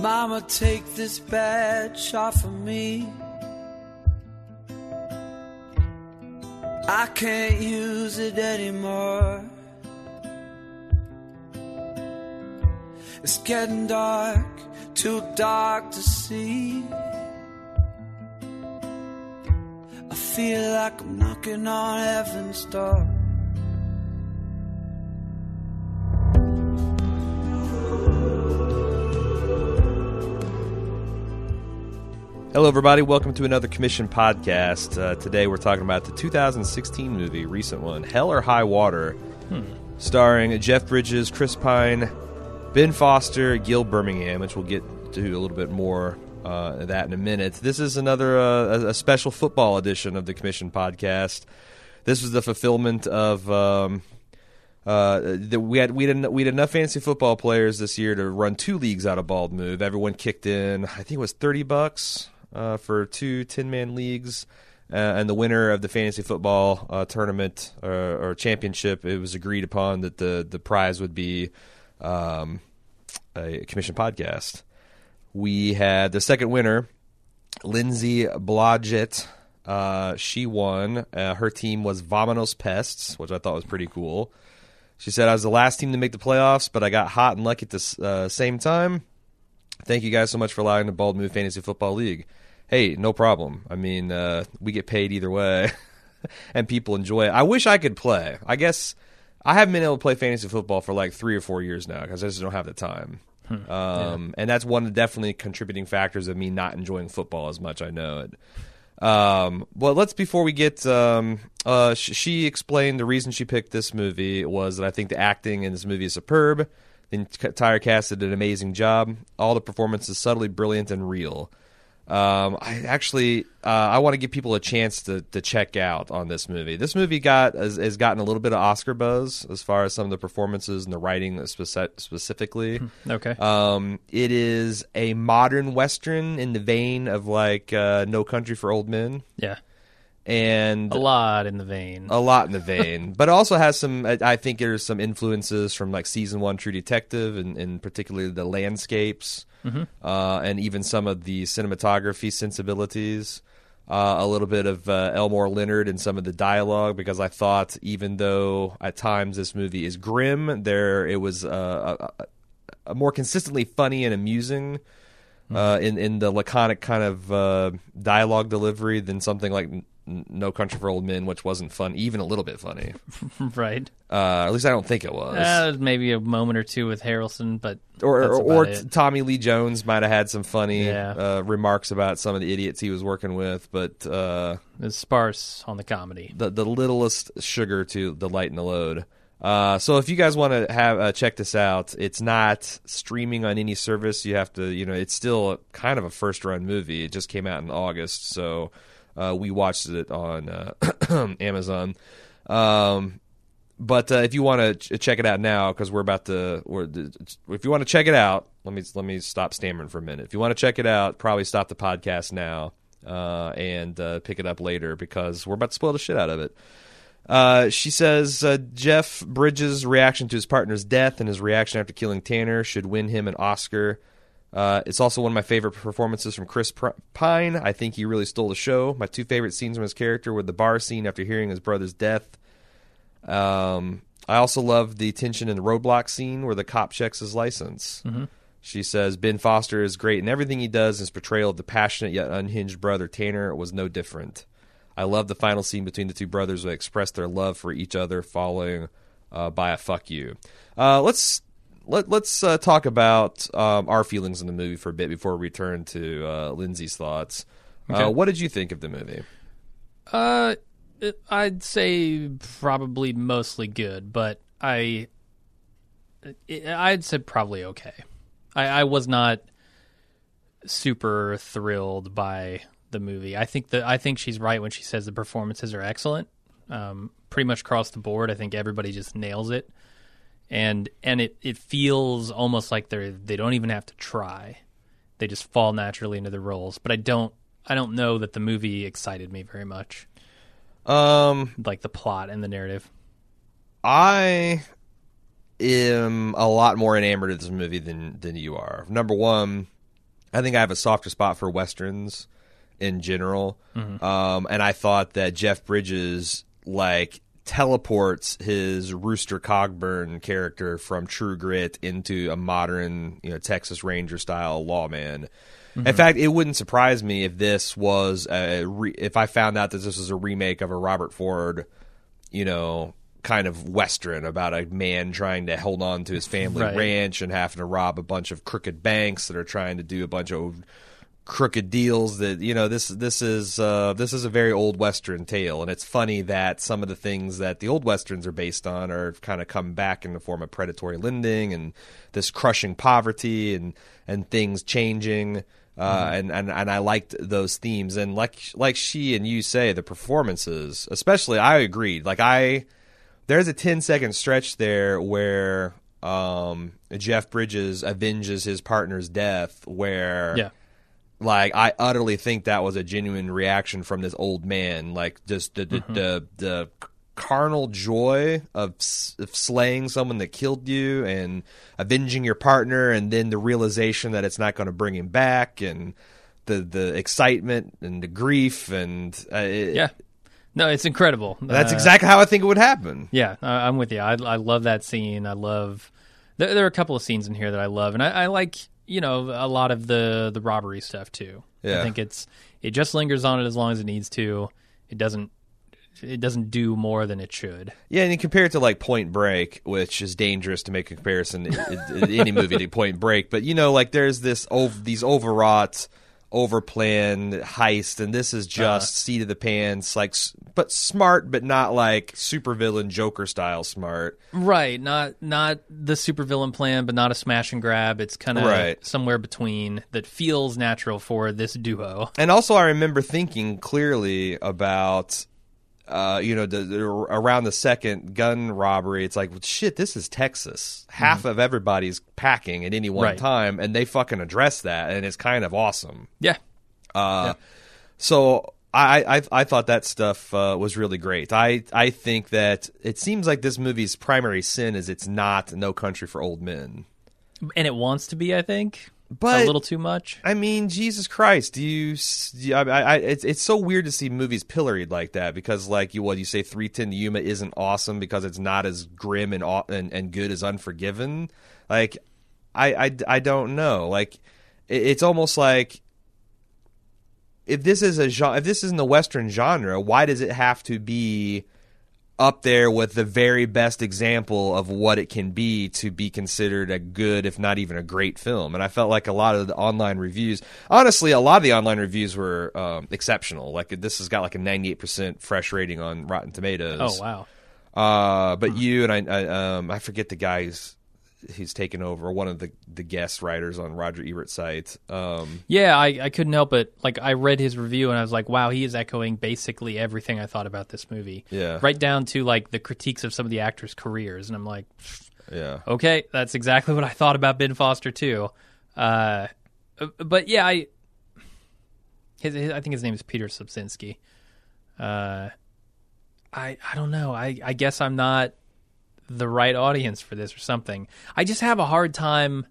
Mama, take this badge off of me. I can't use it anymore. It's getting dark, too dark to see. I feel like I'm knocking on heaven's door. Hello, everybody. Welcome to another Commission podcast. Uh, today, we're talking about the 2016 movie, recent one, Hell or High Water, starring Jeff Bridges, Chris Pine, Ben Foster, Gil Birmingham, which we'll get to a little bit more uh, of that in a minute. This is another uh, a, special football edition of the Commission podcast. This was the fulfillment of. Um, uh, the, we had we had we had enough fantasy football players this year to run two leagues out of bald move. Everyone kicked in, I think it was thirty bucks uh, for two 10 man leagues. Uh, and the winner of the fantasy football uh, tournament uh, or championship, it was agreed upon that the the prize would be um, a commission podcast. We had the second winner, Lindsay Blodgett. Uh, she won. Uh, her team was Vominos Pests, which I thought was pretty cool. She said, I was the last team to make the playoffs, but I got hot and lucky at the uh, same time. Thank you guys so much for allowing the Bald Move Fantasy Football League. Hey, no problem. I mean, uh, we get paid either way, and people enjoy it. I wish I could play. I guess I haven't been able to play fantasy football for like three or four years now because I just don't have the time. Um, And that's one of the definitely contributing factors of me not enjoying football as much. I know it. Um, well, let's before we get. Um, uh, sh- she explained the reason she picked this movie was that I think the acting in this movie is superb. The entire cast did an amazing job. All the performances subtly brilliant and real. Um, I actually uh, I want to give people a chance to, to check out on this movie. This movie got has, has gotten a little bit of Oscar buzz as far as some of the performances and the writing speci- specifically. Okay. Um, it is a modern western in the vein of like uh, No Country for Old Men, yeah. and A lot in the vein. a lot in the vein, but it also has some. I I think there's some influences from like season one True Detective, and, and particularly the landscapes, uh, and even some of the cinematography sensibilities. Uh, a little bit of uh, Elmore Leonard and some of the dialogue, because I thought even though at times this movie is grim, there it was uh, a, a, more consistently funny and amusing. Uh, in in the laconic kind of uh, dialogue delivery than something like No Country for Old Men, which wasn't fun, even a little bit funny. right. Uh, at least I don't think it was. Uh, maybe a moment or two with Harrelson, but or or, or. Tommy Lee Jones might have had some funny Yeah. uh, remarks about some of the idiots he was working with, but uh, it's sparse on the comedy. the the littlest sugar to the light and the load. Uh, so if you guys want to have uh, check this out, it's not streaming on any service. You have to, you know, it's still kind of a first run movie. It just came out in August, so uh, we watched it on uh, Amazon. Um, but uh, if you want to ch- check it out now, because we're about to, we're, if you want to check it out, let me let me stop stammering for a minute. If you want to check it out, probably stop the podcast now uh, and uh, pick it up later because we're about to spoil the shit out of it. Uh, she says Jeff Bridges' reaction to his partner's death and his reaction after killing Tanner should win him an Oscar. Uh, it's also one of my favorite performances from Chris Pine. I think he really stole the show. My two favorite scenes from his character were the bar scene after hearing his brother's death. Um, I also love the tension in the roadblock scene where the cop checks his license. She says Ben Foster is great in everything he does. His portrayal of the passionate yet unhinged brother Tanner was no different. I love the final scene between the two brothers who express their love for each other, following uh, by a "fuck you." Uh, let's let let's uh, talk about um, our feelings in the movie for a bit before we return to uh, Lindsay's thoughts. Okay. Uh, what did you think of the movie? Uh, it- I'd say probably mostly good, but I, it, I'd say probably okay. I, I was not super thrilled by the movie. I think that I think she's right when she says the performances are excellent. Um, pretty much across the board, I think everybody just nails it, and and it, it feels almost like they're they don't even have to try. They just fall naturally into the roles. But I don't I don't know that the movie excited me very much Um, like the plot and the narrative. I am a lot more enamored of this movie than than you are. Number one, I think I have a softer spot for westerns in general, um, and I thought that Jeff Bridges like teleports his Rooster Cogburn character from True Grit into a modern, you know, Texas Ranger style lawman. In mm-hmm. fact, it wouldn't surprise me if this was a re- if I found out that this was a remake of a Robert Ford, you know, kind of western about a man trying to hold on to his family Right. ranch and having to rob a bunch of crooked banks that are trying to do a bunch of crooked deals that you know this this is uh, this is a very old western tale. And it's funny that some of the things that the old westerns are based on are kind of come back in the form of predatory lending and this crushing poverty and and things changing. Uh, and, and and I liked those themes. And like like she and you say the performances especially I agreed like I there's a 10 second stretch there where um, Jeff Bridges avenges his partner's death where Yeah. Like I utterly think that was a genuine reaction from this old man like just the the the, the carnal joy of, of slaying someone that killed you and avenging your partner and then the realization that it's not going to bring him back and the the excitement and the grief and uh, it- Yeah. No, it's incredible. that's Uh, exactly how I think it would happen Yeah, I'm with you. I, I love that scene. I love. There, there are a couple of scenes in here that I love, and I, I like you know a lot of the the robbery stuff too. Yeah. I think it's it just lingers on it as long as it needs to. It doesn't it doesn't do more than it should. Yeah, and you compare it to like Point Break, which is dangerous to make a comparison in, in- any movie to Point Break. But you know, like there's this ov- these overwrought, overplanned heist, and this is just uh-huh. seat of the pants, like but smart, but not like supervillain Joker style smart. Right, not not the supervillain plan, but not a smash and grab. It's kind of Right. somewhere between that feels natural for this duo. And also, I remember thinking clearly about. Uh, you know, the, the, around the second gun robbery, it's like, shit, this is Texas. Half of everybody's packing at any one Right. time, and they fucking address that, and it's kind of awesome. Yeah, Uh, So I, I I thought that stuff uh, was really great. I I think that it seems like this movie's primary sin is it's not No Country for Old Men. and it wants to be. I think, But- a little too much. I mean, Jesus Christ! Do you? s- do you- I, I, I, it's it's so weird to see movies pilloried like that because, like you, what you say, Three Ten to Yuma isn't awesome because it's not as grim and and, and good as Unforgiven. Like, I, I, I don't know. Like, it, it's almost like if this is a genre, if this isn't the Western genre, why does it have to be? Up there with the very best example of what it can be to be considered a good, if not even a great film. And I felt like a lot of the online reviews, honestly, a lot of the online reviews were um, exceptional. Like this has got like a 98% fresh rating on Rotten Tomatoes. Oh wow. Uh, but you and I, I, um, I forget the guys who's taken over, one of the, the guest writers on Roger Ebert's site. Um, Yeah, I, I couldn't help it. Like I read his review and I was like, wow, he is echoing basically everything I thought about this movie. Yeah. Right down to like the critiques of some of the actors' careers, and I'm like, yeah. okay, that's exactly what I thought about Ben Foster too. Uh, but yeah, I, his, his I think his name is Peter Sobczynski. Uh, I I don't know. I I guess I'm not the right audience for this or something. I just have a hard time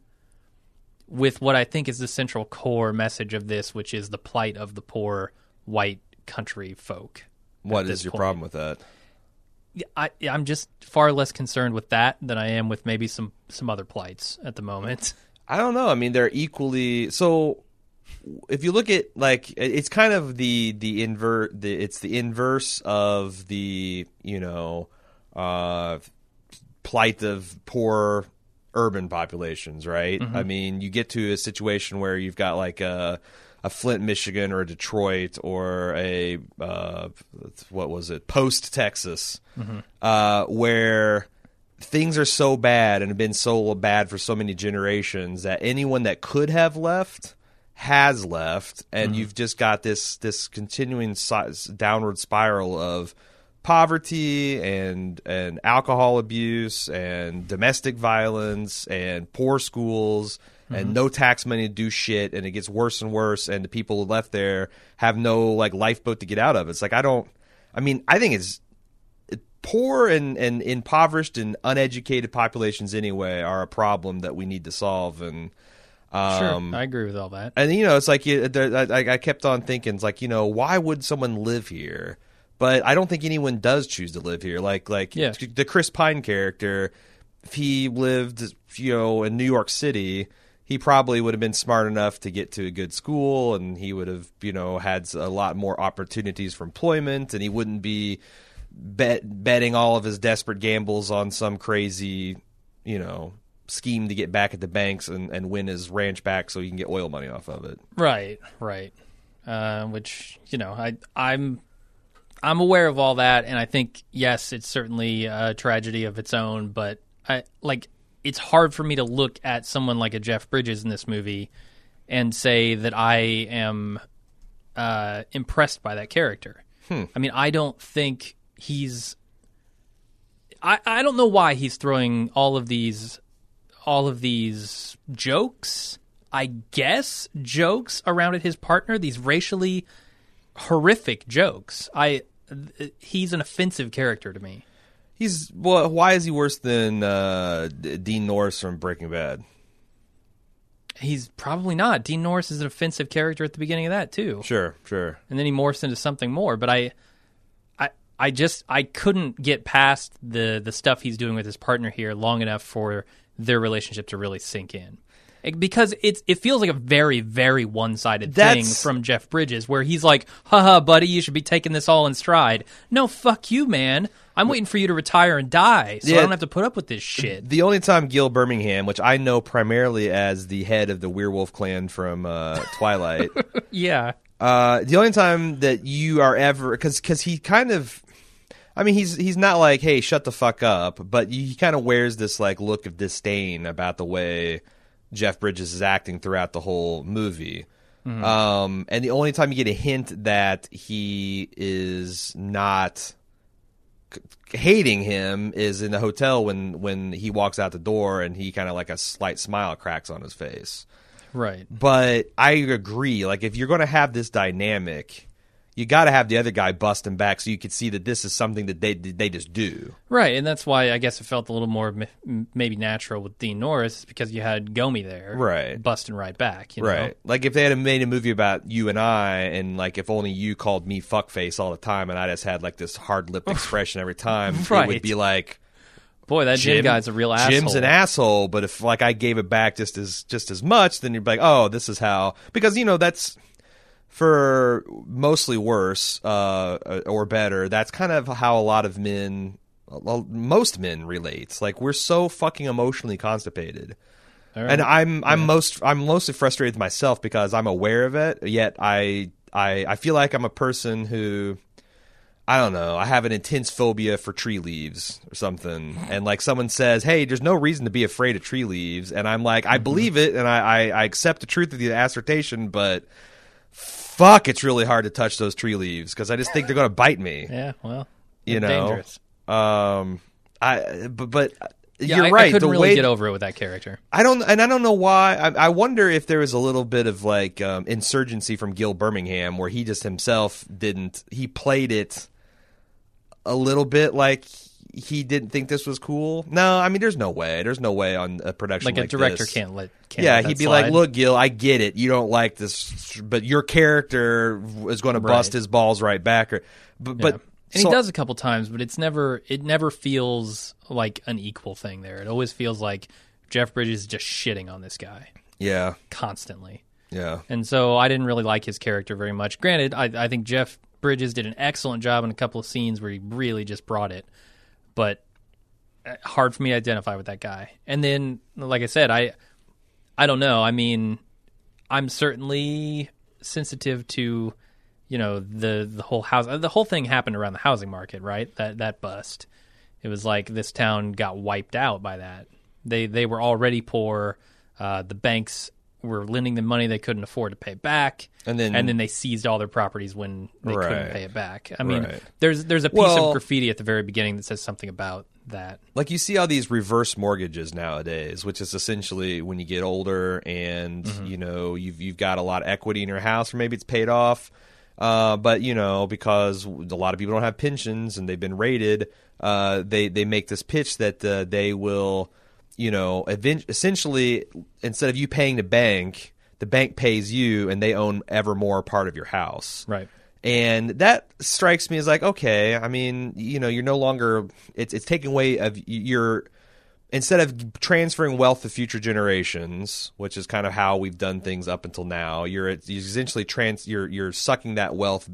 with what I think is the central core message of this, which is the plight of the poor white country folk. What at is your point. problem with that? I, I'm just far less concerned with that than I am with maybe some some other plights at the moment. I don't know. I mean, they're equally so. If you look at like, it's kind of the the invert. The, it's the inverse of the you know uh, plight of poor urban populations, right? I mean, you get to a situation where you've got like a a Flint, Michigan, or a Detroit, or a uh, what was it, Post Texas, uh, where things are so bad and have been so bad for so many generations that anyone that could have left has left, and you've just got this this continuing si- downward spiral of poverty and and alcohol abuse and domestic violence and poor schools and no tax money to do shit and it gets worse and worse and the people left there have no like lifeboat to get out of it's like i don't i mean i think it's poor and, and impoverished and uneducated populations anyway are a problem that we need to solve and Um, sure, I agree with all that. and you know, it's like you- I, I kept on thinking, it's like you know, why would someone live here? But I don't think anyone does choose to live here. Like like Yeah. the Chris Pine character, if he lived, you know, in New York City, he probably would have been smart enough to get to a good school, and he would have, you know, had a lot more opportunities for employment, and he wouldn't be bet betting all of his desperate gambles on some crazy, you know, scheme to get back at the banks and, and win his ranch back so he can get oil money off of it. Right, right. Uh, which you know, I I'm I'm aware of all that, and I think yes, it's certainly a tragedy of its own. But I like it's hard for me to look at someone like a Jeff Bridges in this movie and say that I am uh, impressed by that character. I mean, I don't think he's. I I don't know why he's throwing all of these all of these jokes, I guess, jokes around at his partner, these racially horrific jokes. I he's an offensive character to me. He's well. Why is he worse than uh, Dean Norris from Breaking Bad? He's probably not. Dean Norris is an offensive character at the beginning of that too. Sure, sure. and then he morphs into something more. But I, I, I just I couldn't get past the the stuff he's doing with his partner here long enough for their relationship to really sink in. Because it's it feels like a very very one sided thing from Jeff Bridges, where he's like, "Haha, buddy, you should be taking this all in stride." No, fuck you, man. I'm waiting for you to retire and die, so Yeah. I don't have to put up with this shit. The only time Gil Birmingham, which I know primarily as the head of the Werewolf Clan from uh, Twilight, yeah, uh, the only time that you are ever because because he kind of. I mean, he's he's not like, "Hey, shut the fuck up," but he kind of wears this like look of disdain about the way Jeff Bridges is acting throughout the whole movie. Um, and the only time you get a hint that he is not c- hating him is in the hotel when when he walks out the door and he kind of like a slight smile cracks on his face. right. But I agree. Like, if you're going to have this dynamic, you got to have the other guy busting back so you can see that this is something that they they just do. Right, and that's why I guess it felt a little more m- maybe natural with Dean Norris because you had Gomi there, Right. busting right back, you know? Right. Like, if they had made a movie about you and I, and like if only you called me fuckface all the time, and I just had like this hard lipped expression every time, it would be like. Boy, that Jim, Jim guy's a real asshole. Jim's an asshole, but if like I gave it back just as just as much, then you'd be like, oh, this is how because you know that's for mostly worse uh, or better. That's kind of how a lot of men, most men relate. Like we're so fucking emotionally constipated. And I'm I'm most I'm mostly frustrated with myself because I'm aware of it. Yet I I I feel like I'm a person who I don't know. I have an intense phobia for tree leaves or something. And like someone says, "Hey, there's no reason to be afraid of tree leaves," and I'm like, I believe it, and I I, I accept the truth of the assertion, but fuck, it's really hard to touch those tree leaves because I just think they're gonna bite me. Yeah, well, you know. dangerous. Um, I but but. Yeah, you're I, right. I couldn't the really way get over it with that character. I don't, and I don't know why. I, I wonder if there was a little bit of like um, insurgency from Gil Birmingham, where he just himself didn't. He played it a little bit like he didn't think this was cool. No, I mean, there's no way. There's no way on a production Like, like, a director this. can't let. Can't Yeah, let he'd be slide. like, "Look, Gil, I get it. You don't like this, but your character is going to bust Right. his balls right back." Or, but, Yeah. but and so- he does a couple times, but it's never. It never feels like an equal thing. There, it always feels like Jeff Bridges is just shitting on this guy Yeah, constantly. yeah. And so I didn't really like his character very much. Granted, I, I think Jeff Bridges did an excellent job in a couple of scenes where he really just brought it, but uh, hard for me to identify with that guy. And then, like I said, I I don't know. I mean, I'm certainly sensitive to you know the the whole house. The whole thing happened around the housing market, right? That that bust. It was like this town got wiped out by that. They they were already poor. Uh, the banks were lending them money they couldn't afford to pay back, And then- and then they seized all their properties when they Right. couldn't pay it back. I mean, Right. there's there's a piece Well- of graffiti at the very beginning that says something about that. like you see all these reverse mortgages nowadays, which is essentially when you get older and Mm-hmm. you know you've you've got a lot of equity in your house, or maybe it's paid off, uh, but you know because a lot of people don't have pensions and they've been raided, uh, they they make this pitch that uh, they will you know, event- essentially instead of you paying the bank, the bank pays you, and they own ever more part of your house. Right. And that strikes me as like, okay, I mean, you know, you're no longer it's it's taking away of your instead of transferring wealth to future generations, which is kind of how we've done things up until now. You're, you're essentially trans you're you're sucking that wealth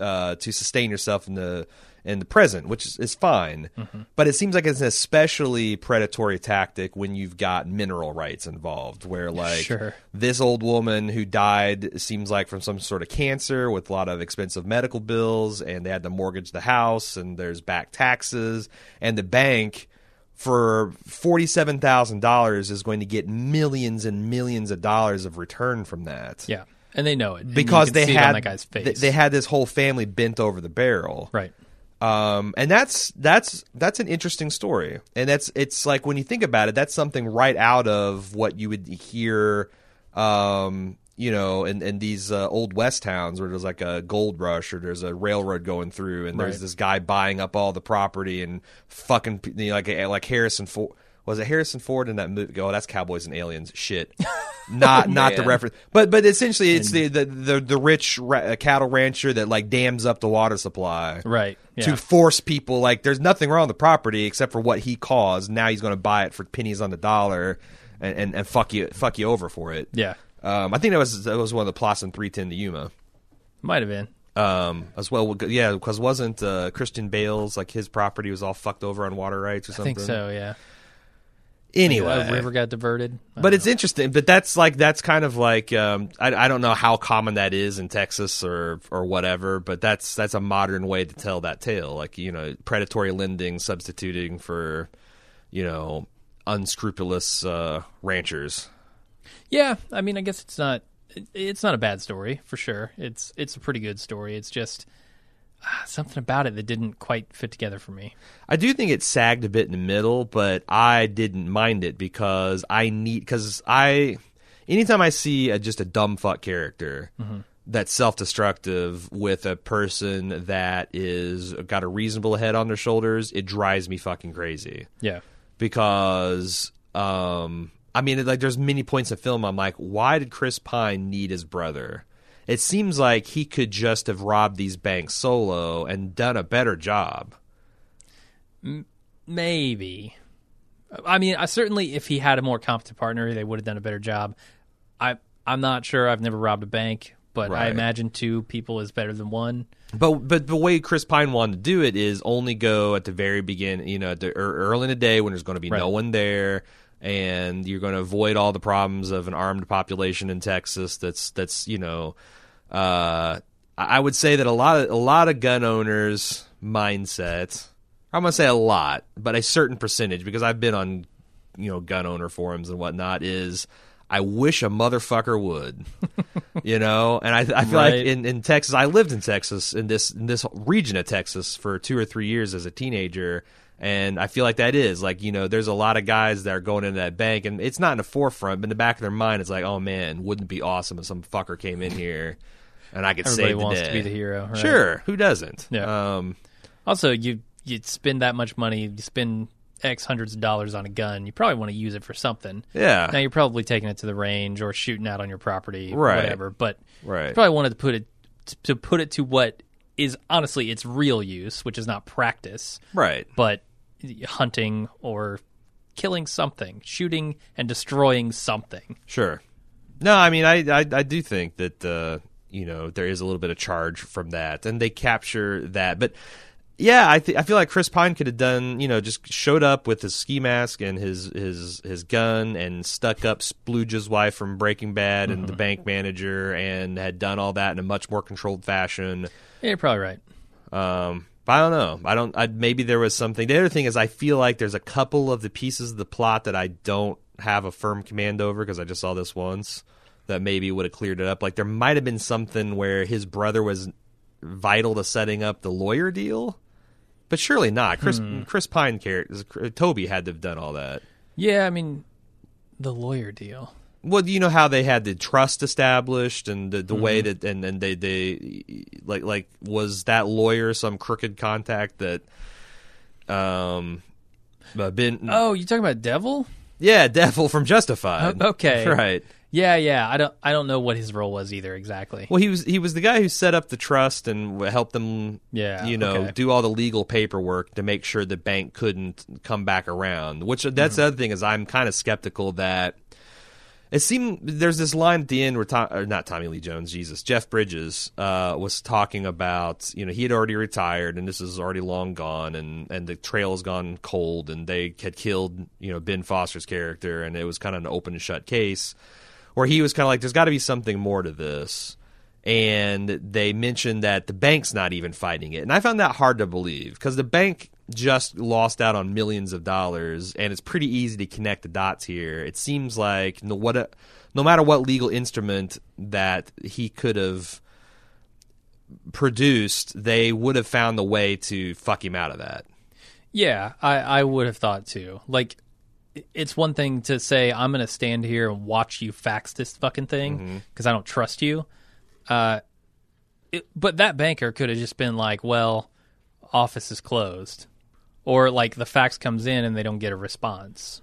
uh, to sustain yourself in the in the present, which is, is fine. But it seems like it's an especially predatory tactic when you've got mineral rights involved, where like Sure. this old woman who died seems like from some sort of cancer with a lot of expensive medical bills, and they had to mortgage the house, and there's back taxes, and the bank for forty-seven thousand dollars is going to get millions and millions of dollars of return from that Yeah. And they know it because they had that guy's face. they- they had this whole family bent over the barrel right. um, and that's that's that's an interesting story, and that's it's like when you think about it, that's something right out of what you would hear, um, you know, in, in these uh, old west towns where there's like a gold rush or there's a railroad going through, and there's Right. this guy buying up all the property and fucking you know, like like Harrison Ford. Was it Harrison Ford in that movie? Oh, that's Cowboys and Aliens. Shit, not not the reference, but but essentially it's the, the the the rich ra- cattle rancher that like dams up the water supply, Right. Yeah. to force people like there's nothing wrong with the property except for what he caused. Now he's going to buy it for pennies on the dollar and, and, and fuck you fuck you over for it. yeah. Um, I think that was that was one of the plots in 310 to Yuma. Might have been. Um, as well, yeah, because wasn't uh, Christian Bale's like his property was all fucked over on water rights or I something? think so, yeah. Anyway, A river got diverted. But it's interesting. But that's like that's kind of like um, I, I don't know how common that is in Texas or or whatever. But that's that's a modern way to tell that tale. Like you know, predatory lending substituting for you know unscrupulous uh, ranchers. Yeah, I mean, I guess it's not. It's not a bad story for sure. It's it's a pretty good story. It's just something about it that didn't quite fit together for me. I do think it sagged a bit in the middle, but I didn't mind it because I need because I anytime I see a, just a dumb fuck character that's self destructive with a person that is got a reasonable head on their shoulders, it drives me fucking crazy Yeah, because um I mean like there's many points in film I'm like why did Chris Pine need his brother? It seems like he could just have robbed these banks solo and done a better job. maybe. I mean, I certainly if he had a more competent partner, they would have done a better job. I I'm not sure. I've never robbed a bank, but I imagine two people is better than one. But but the way Chris Pine wanted to do it is only go at the very beginning, you know, at the, er, early in the day when there's going to be no one there, and you're going to avoid all the problems of an armed population in Texas. That's that's you know, uh, I would say that a lot of a lot of gun owners' mindset. I'm gonna say a lot, but a certain percentage because I've been on, you know, gun owner forums and whatnot. Is I wish a motherfucker would, you know. And I, I feel like in, in Texas, I lived in Texas in this in this region of Texas for two or three years as a teenager, and I feel like that is like you know, there's a lot of guys that are going into that bank, and it's not in the forefront, but in the back of their mind, it's like, oh man, wouldn't it be awesome if some fucker came in here and I could Everybody save the wants day. to be the hero. Right? Sure, who doesn't? Yeah. Um, Also, you you spend that much money, you spend X hundreds of dollars on a gun. You probably want to use it for something. yeah. Now you're probably taking it to the range or shooting out on your property, Right. whatever. But Right. you probably wanted to put it to put it to what is honestly its real use, which is not practice, right. but hunting or killing something, shooting and destroying something. Sure. No, I mean, I, I, I do think that, uh, you know, there is a little bit of charge from that, and they capture that. But yeah, I, th- I feel like Chris Pine could have done, you know, just showed up with his ski mask and his his his gun and stuck up Spooge's wife from Breaking Bad and the bank manager and had done all that in a much more controlled fashion. Yeah, you're probably right. Um, I don't know. I don't. I, maybe there was something. The other thing is, I feel like there's a couple of the pieces of the plot that I don't have a firm command over because I just saw this once. That maybe would have cleared it up. Like there might have been something where his brother was vital to setting up the lawyer deal, but surely not. Chris hmm. Chris Pine character Toby had to have done all that. Yeah, I mean, the lawyer deal. Well, you know how they had the trust established and the, the way that and, and they they like like was that lawyer some crooked contact that um uh, been Oh, you talking about Devil? Yeah, Devil from Justified. Okay. right. Yeah, yeah. I don't I don't know what his role was either exactly. Well, he was he was the guy who set up the trust and helped them, Yeah, you know, okay. do all the legal paperwork to make sure the bank couldn't come back around. Which that's the other thing is I'm kind of skeptical that it seemed there's this line at the end where Tom, or not Tommy Lee Jones, Jesus, Jeff Bridges uh, was talking about you know he had already retired and this is already long gone and and the trail has gone cold and they had killed you know Ben Foster's character and it was kind of an open and shut case where he was kind of like there's got to be something more to this and they mentioned that the bank's not even fighting it and I found that hard to believe because the bank just lost out on millions of dollars and it's pretty easy to connect the dots here it seems like no what no matter what legal instrument that he could have produced they would have found the way to fuck him out of that Yeah, I, I would have thought too. Like, it's one thing to say I'm going to stand here and watch you fax this fucking thing mm-hmm. because I don't trust you. Uh, it, but that banker could have just been like, "Well, office is closed," or like the fax comes in and they don't get a response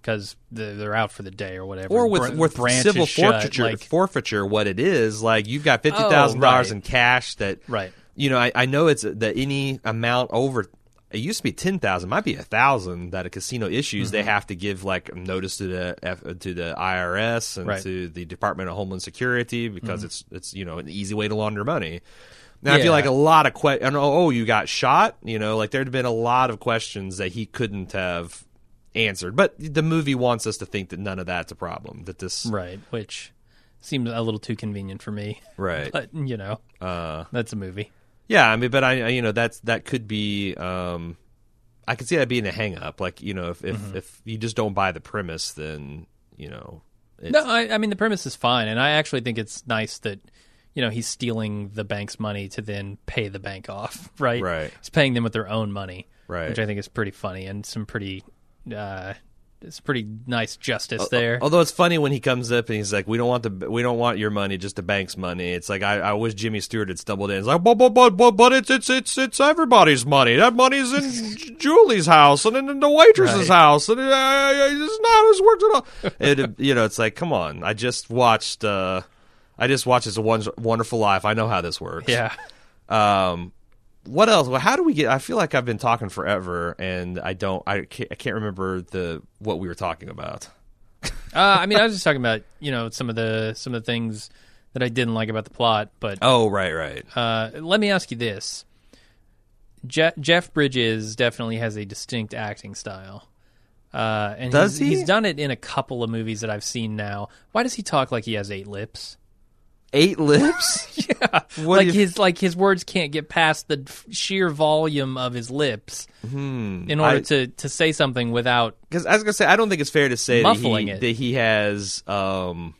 because they're, out for the day or whatever. or with with civil is shut, forfeiture like- forfeiture what it is like you've got fifty thousand dollars in cash that Right. you know I, I know it's that any amount over it used to be ten thousand might be a thousand that a casino issues Mm-hmm. they have to give like notice to the F, to the IRS and Right. Mm-hmm. to the Department of Homeland Security because it's it's you know an easy way to launder money. Now I feel like a lot of questions. Oh, you got shot. You know, like there'd been a lot of questions that he couldn't have answered. But the movie wants us to think that none of that's a problem. That this right, which seems a little too convenient for me. right. But you know, Uh, that's a movie. Yeah, I mean, but I, you know, that's that could be. Um, I could see that being a hang up. Like, you know, if if, Mm-hmm. if you just don't buy the premise, then you know, it's, No, I, I mean the premise is fine, and I actually think it's nice that you know he's stealing the bank's money to then pay the bank off, right? Right. He's paying them with their own money, Right. Which I think is pretty funny and some pretty, uh, it's pretty nice justice Uh, there. Although it's funny when he comes up and he's like, "We don't want the we don't want your money, just the bank's money." It's like I, I wish Jimmy Stewart had stumbled in. It's like, but but but but, but it's it's it's it's everybody's money. That money's in Julie's house and in the waitress's Right. house, and uh, it's not this works at all. It, you know, it's like, come on. I just watched. uh I just watched It's a Won- Wonderful Life. I know how this works. yeah, Um, what else? Well, how do we get? I feel like I've been talking forever, and I don't. I can't, I can't remember the what we were talking about. uh, I mean I was just talking about you know some of the some of the things that I didn't like about the plot, but Oh, right, right. Uh, let me ask you this: Je- Jeff Bridges definitely has a distinct acting style. Uh, and Does he's, he? He's done it in a couple of movies that I've seen now. Why does he talk like he has eight lips? Eight lips. Yeah, What like his like his words can't get past the f- sheer volume of his lips in order I- to to say something without. Because I was gonna say, I don't think it's fair to say that he, that he has um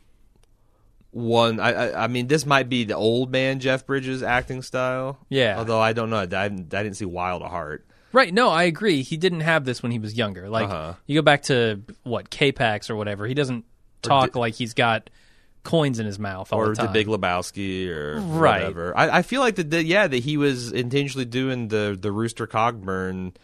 one. I, I I mean, this might be the old man Jeff Bridges acting style. Yeah. Although I don't know, I, didn't- I didn't see Wild at Heart. Right? No, I agree. He didn't have this when he was younger. Like Uh-huh. you go back to what K-Pax or whatever. He doesn't talk like he's got coins in his mouth or the the Big Lebowski or Right. whatever. I, I feel like that, yeah that he was intentionally doing the the Rooster Cogburn,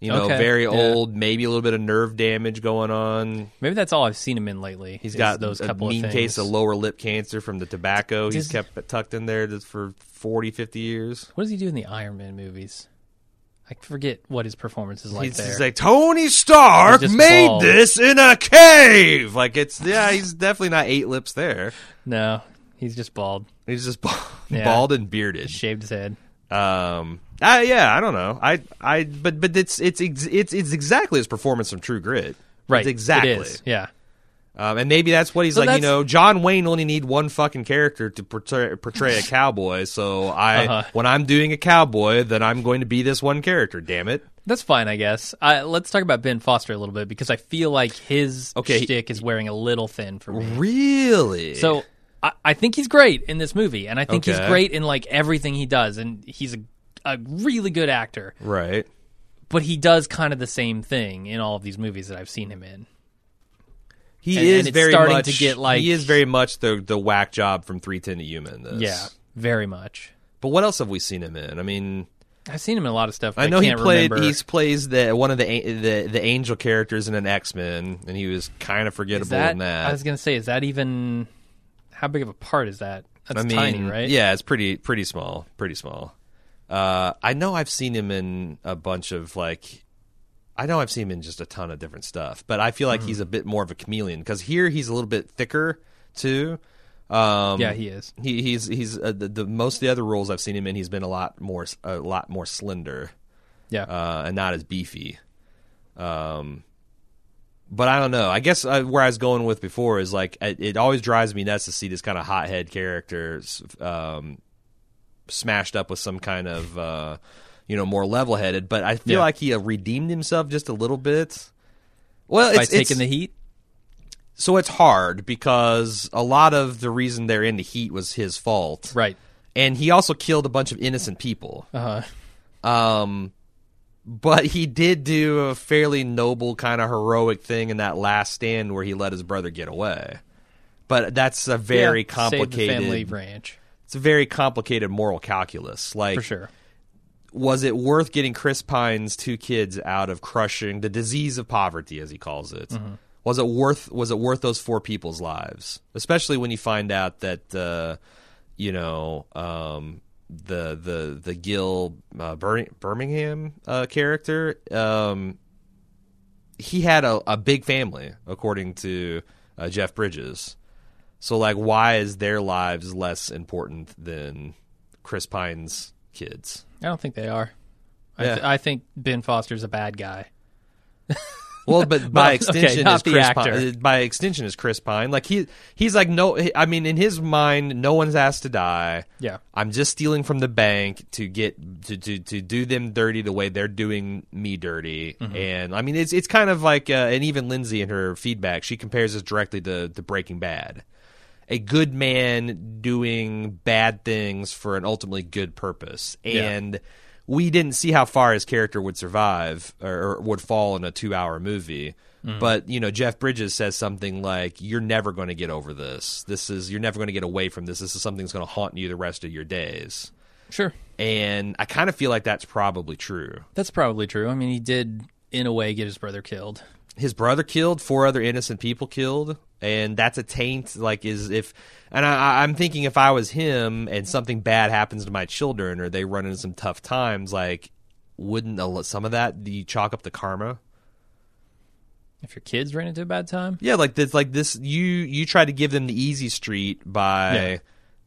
you know, Okay, very yeah. old, maybe a little bit of nerve damage going on. Maybe that's all I've seen him in lately. He's got those couple mean of things. case of lower lip cancer from the tobacco he's Does- kept tucked in there for 40, 50 years. What does he do in the Iron Man movies? I forget what his performance is like He's there. just like Tony Stark He's just made bald. this in a cave. Like it's yeah, he's definitely not eight lips there. no, he's just bald, He's just bald, Yeah. bald and bearded. shaved his head. Um, I, yeah, I don't know. I, I, but, but it's, it's, ex- it's, it's exactly his performance from True Grit. Right, It's exactly. It is. Yeah, Um, and maybe that's what he's So like. You know, John Wayne only need one fucking character to portray, portray a cowboy. So I, Uh-huh. when I'm doing a cowboy, then I'm going to be this one character. Damn it. that's fine, I guess. I, let's talk about Ben Foster a little bit because I feel like his Okay. shtick is wearing a little thin for me. Really? So I, I think he's great in this movie, and I think he's great in like everything he does, and he's a, a really good actor. right. But he does kind of the same thing in all of these movies that I've seen him in. He And- is and very starting much. to get, like- he is very much the the whack job from Three Ten to Yuma in this. Yeah, very much. But what else have we seen him in? I mean, I've seen him in a lot of stuff. I know he can't played. Remember. He plays the one of the the the angel characters in an X Men, and he was kind of forgettable that, in that. I was gonna say, is that even how big of a part is that? That's I mean, tiny, right? Yeah, it's pretty pretty small, pretty small. Uh, I know I've seen him in a bunch of like. I know I've seen him in just a ton of different stuff, but I feel like he's a bit more of a chameleon because here he's a little bit thicker too. Um, Yeah, he is. He, he's he's uh, the, the most of the other roles I've seen him in. He's been a lot more a lot more slender Yeah. uh, and not as beefy. Um, but I don't know. I guess uh, where I was going with before is like it, it always drives me nuts to see this kind of hothead characters um, smashed up with some kind of uh, you know more level headed. But I feel Yeah. like he uh, redeemed himself just a little bit. Well, By it's, taking it's- the heat. so it's hard because a lot of the reason they're in the heat was his fault, Right. and he also killed a bunch of innocent people. Uh huh. Um, but he did do a fairly noble kind of heroic thing in that last stand where he let his brother get away. But that's a very complicated. family ranch It's a very complicated moral calculus. Like, for sure. Was it worth getting Chris Pine's two kids out of crushing the disease of poverty, as he calls it? Mm-hmm. Was it worth? Was it worth those four people's lives? Especially when you find out that, uh, you know, um, the the the Gil uh, Bir- Birmingham uh, character, um, he had a, a big family, according to uh, Jeff Bridges. So, like, why is their lives less important than Chris Pine's kids? I don't think they are. I, Yeah. th- I think Ben Foster's a bad guy. Well, but by okay, extension, not is the Chris actor. Pine, by extension is Chris Pine. Like he, he's like no. I mean, in his mind, no one's asked to die. Yeah. I'm just stealing from the bank to get to to, to do them dirty the way they're doing me dirty. Mm-hmm. And I mean, it's it's kind of like, uh, and even Lindsay in her feedback, she compares this directly to to Breaking Bad. A good man doing bad things for an ultimately good purpose, Yeah. and we didn't see how far his character would survive or, or would fall in a two-hour movie. Mm. But you know, Jeff Bridges says something like, "You're never going to get over this. This is you're never going to get away from this. This is something that's going to haunt you the rest of your days." Sure. And I kind of feel like that's probably true. That's probably true. I mean, he did, in a way, get his brother killed. His brother killed, four other innocent people killed, and that's a taint. Like, is if, and I, I'm thinking if I was him and something bad happens to my children or they run into some tough times, like, wouldn't a some of that you chalk up the karma? If your kids ran into a bad time, Yeah, like this, like this. You you try to give them the easy street by Yeah.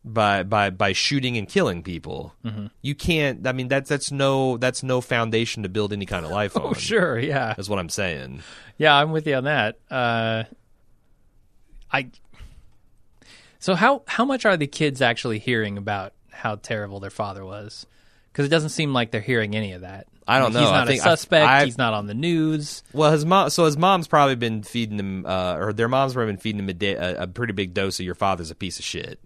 By by by shooting and killing people. Mm-hmm. You can't. I mean, that's that's no that's no foundation to build any kind of life on. oh sure, yeah, is what I'm saying. yeah, I'm with you on that. Uh, I. So how how much are the kids actually hearing about how terrible their father was? Because it doesn't seem like they're hearing any of that. I don't He's know. I not a suspect. I- he's not on the news. Well, his mom. So his mom's probably been feeding him, uh, or their mom's probably been feeding him a, da- a, a pretty big dose of your father's a piece of shit.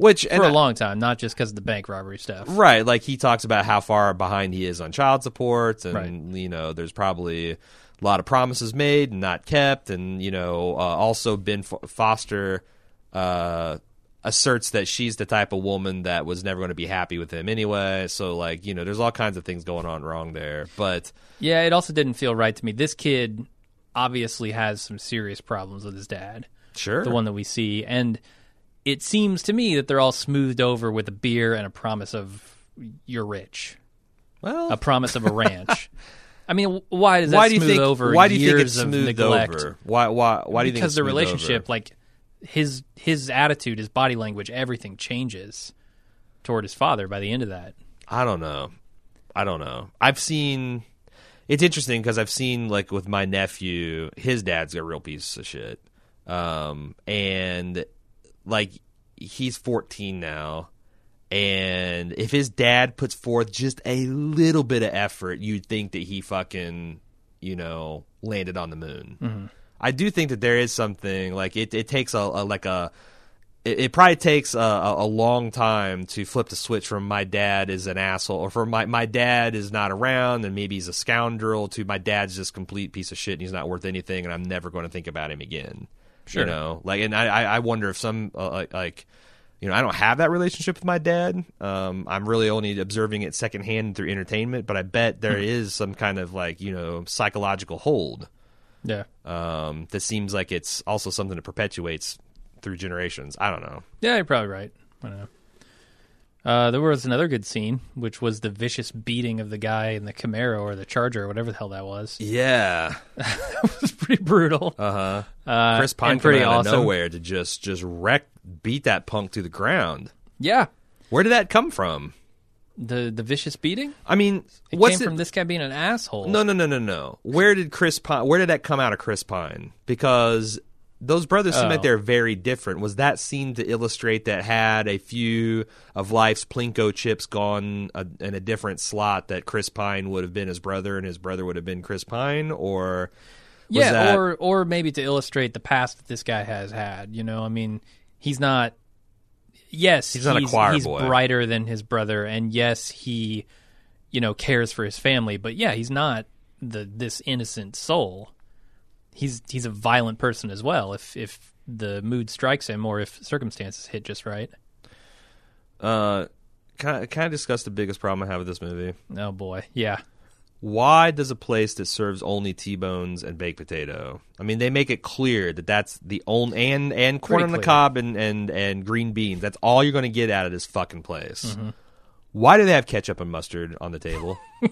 Which and for a I- long time, not just because of the bank robbery stuff. Right, like he talks about how far behind he is on child support, and Right. you know, there's probably a lot of promises made and not kept, and you know, uh, also Ben Fo- Foster uh, asserts that she's the type of woman that was never going to be happy with him anyway. So, like, you know, there's all kinds of things going on wrong there. But Yeah, it also didn't feel right to me. This kid obviously has some serious problems with his dad, sure, the one that we see, and it seems to me that they're all smoothed over with a beer and a promise of you're rich, well, a promise of a ranch. I mean, why does that why do you smooth think? over Why do you years think it's of smoothed neglect? over? Why? Why? Why do you think because the relationship, over? like his his attitude, his body language, everything changes toward his father by the end of that. I don't know. I don't know. I've seen. It's interesting because I've seen like with my nephew, his dad's a real piece of shit, um, and like he's 14 now, and if his dad puts forth just a little bit of effort, you'd think that he fucking, you know, landed on the moon. Mm-hmm. I do think that there is something like it. It takes a, a like a it, it probably takes a, a, a long time to flip the switch from my dad is an asshole or from my, my dad is not around and maybe he's a scoundrel to my dad's just complete piece of shit and he's not worth anything and I'm never going to think about him again. Sure. You know, like, and I, I wonder if some uh, like, like, you know, I don't have that relationship with my dad. Um, I'm really only observing it secondhand through entertainment, but I bet there is some kind of like you know psychological hold. Yeah. Um, that seems like it's also something that perpetuates through generations. I don't know. Yeah, you're probably right. I don't know. Uh, there was another good scene, which was the vicious beating of the guy in the Camaro or the Charger or whatever the hell that was. Yeah. that was pretty brutal. Uh-huh. Uh, Chris Pine and pretty out awesome. of nowhere to just just wreck beat that punk to the ground. Yeah, Where did that come from? the the vicious beating. I mean, It what's came it? from this guy being an asshole. no, no, no, no, no. Where did Chris Pine? Where did that come out of Chris Pine? Because those brothers seem like Oh. they're very different. Was that scene to illustrate that had a few of life's plinko chips gone uh in a different slot that Chris Pine would have been his brother and his brother would have been Chris Pine, or was yeah, that- or or maybe to illustrate the past that this guy has had. You know, I mean, he's not. Yes, He's not a choir he's boy. brighter than his brother, and yes, he, you know, cares for his family. But yeah, he's not the this innocent soul. He's he's a violent person as well. If if the mood strikes him, or if circumstances hit just right. uh, can I, can I discuss the biggest problem I have with this movie? Oh boy, yeah. why does a place that serves only T-bones and baked potato? I mean, they make it clear that that's the only and and corn on the cob and and and green beans. That's all you're going to get out of this fucking place. Mm-hmm. Why do they have ketchup and mustard on the table?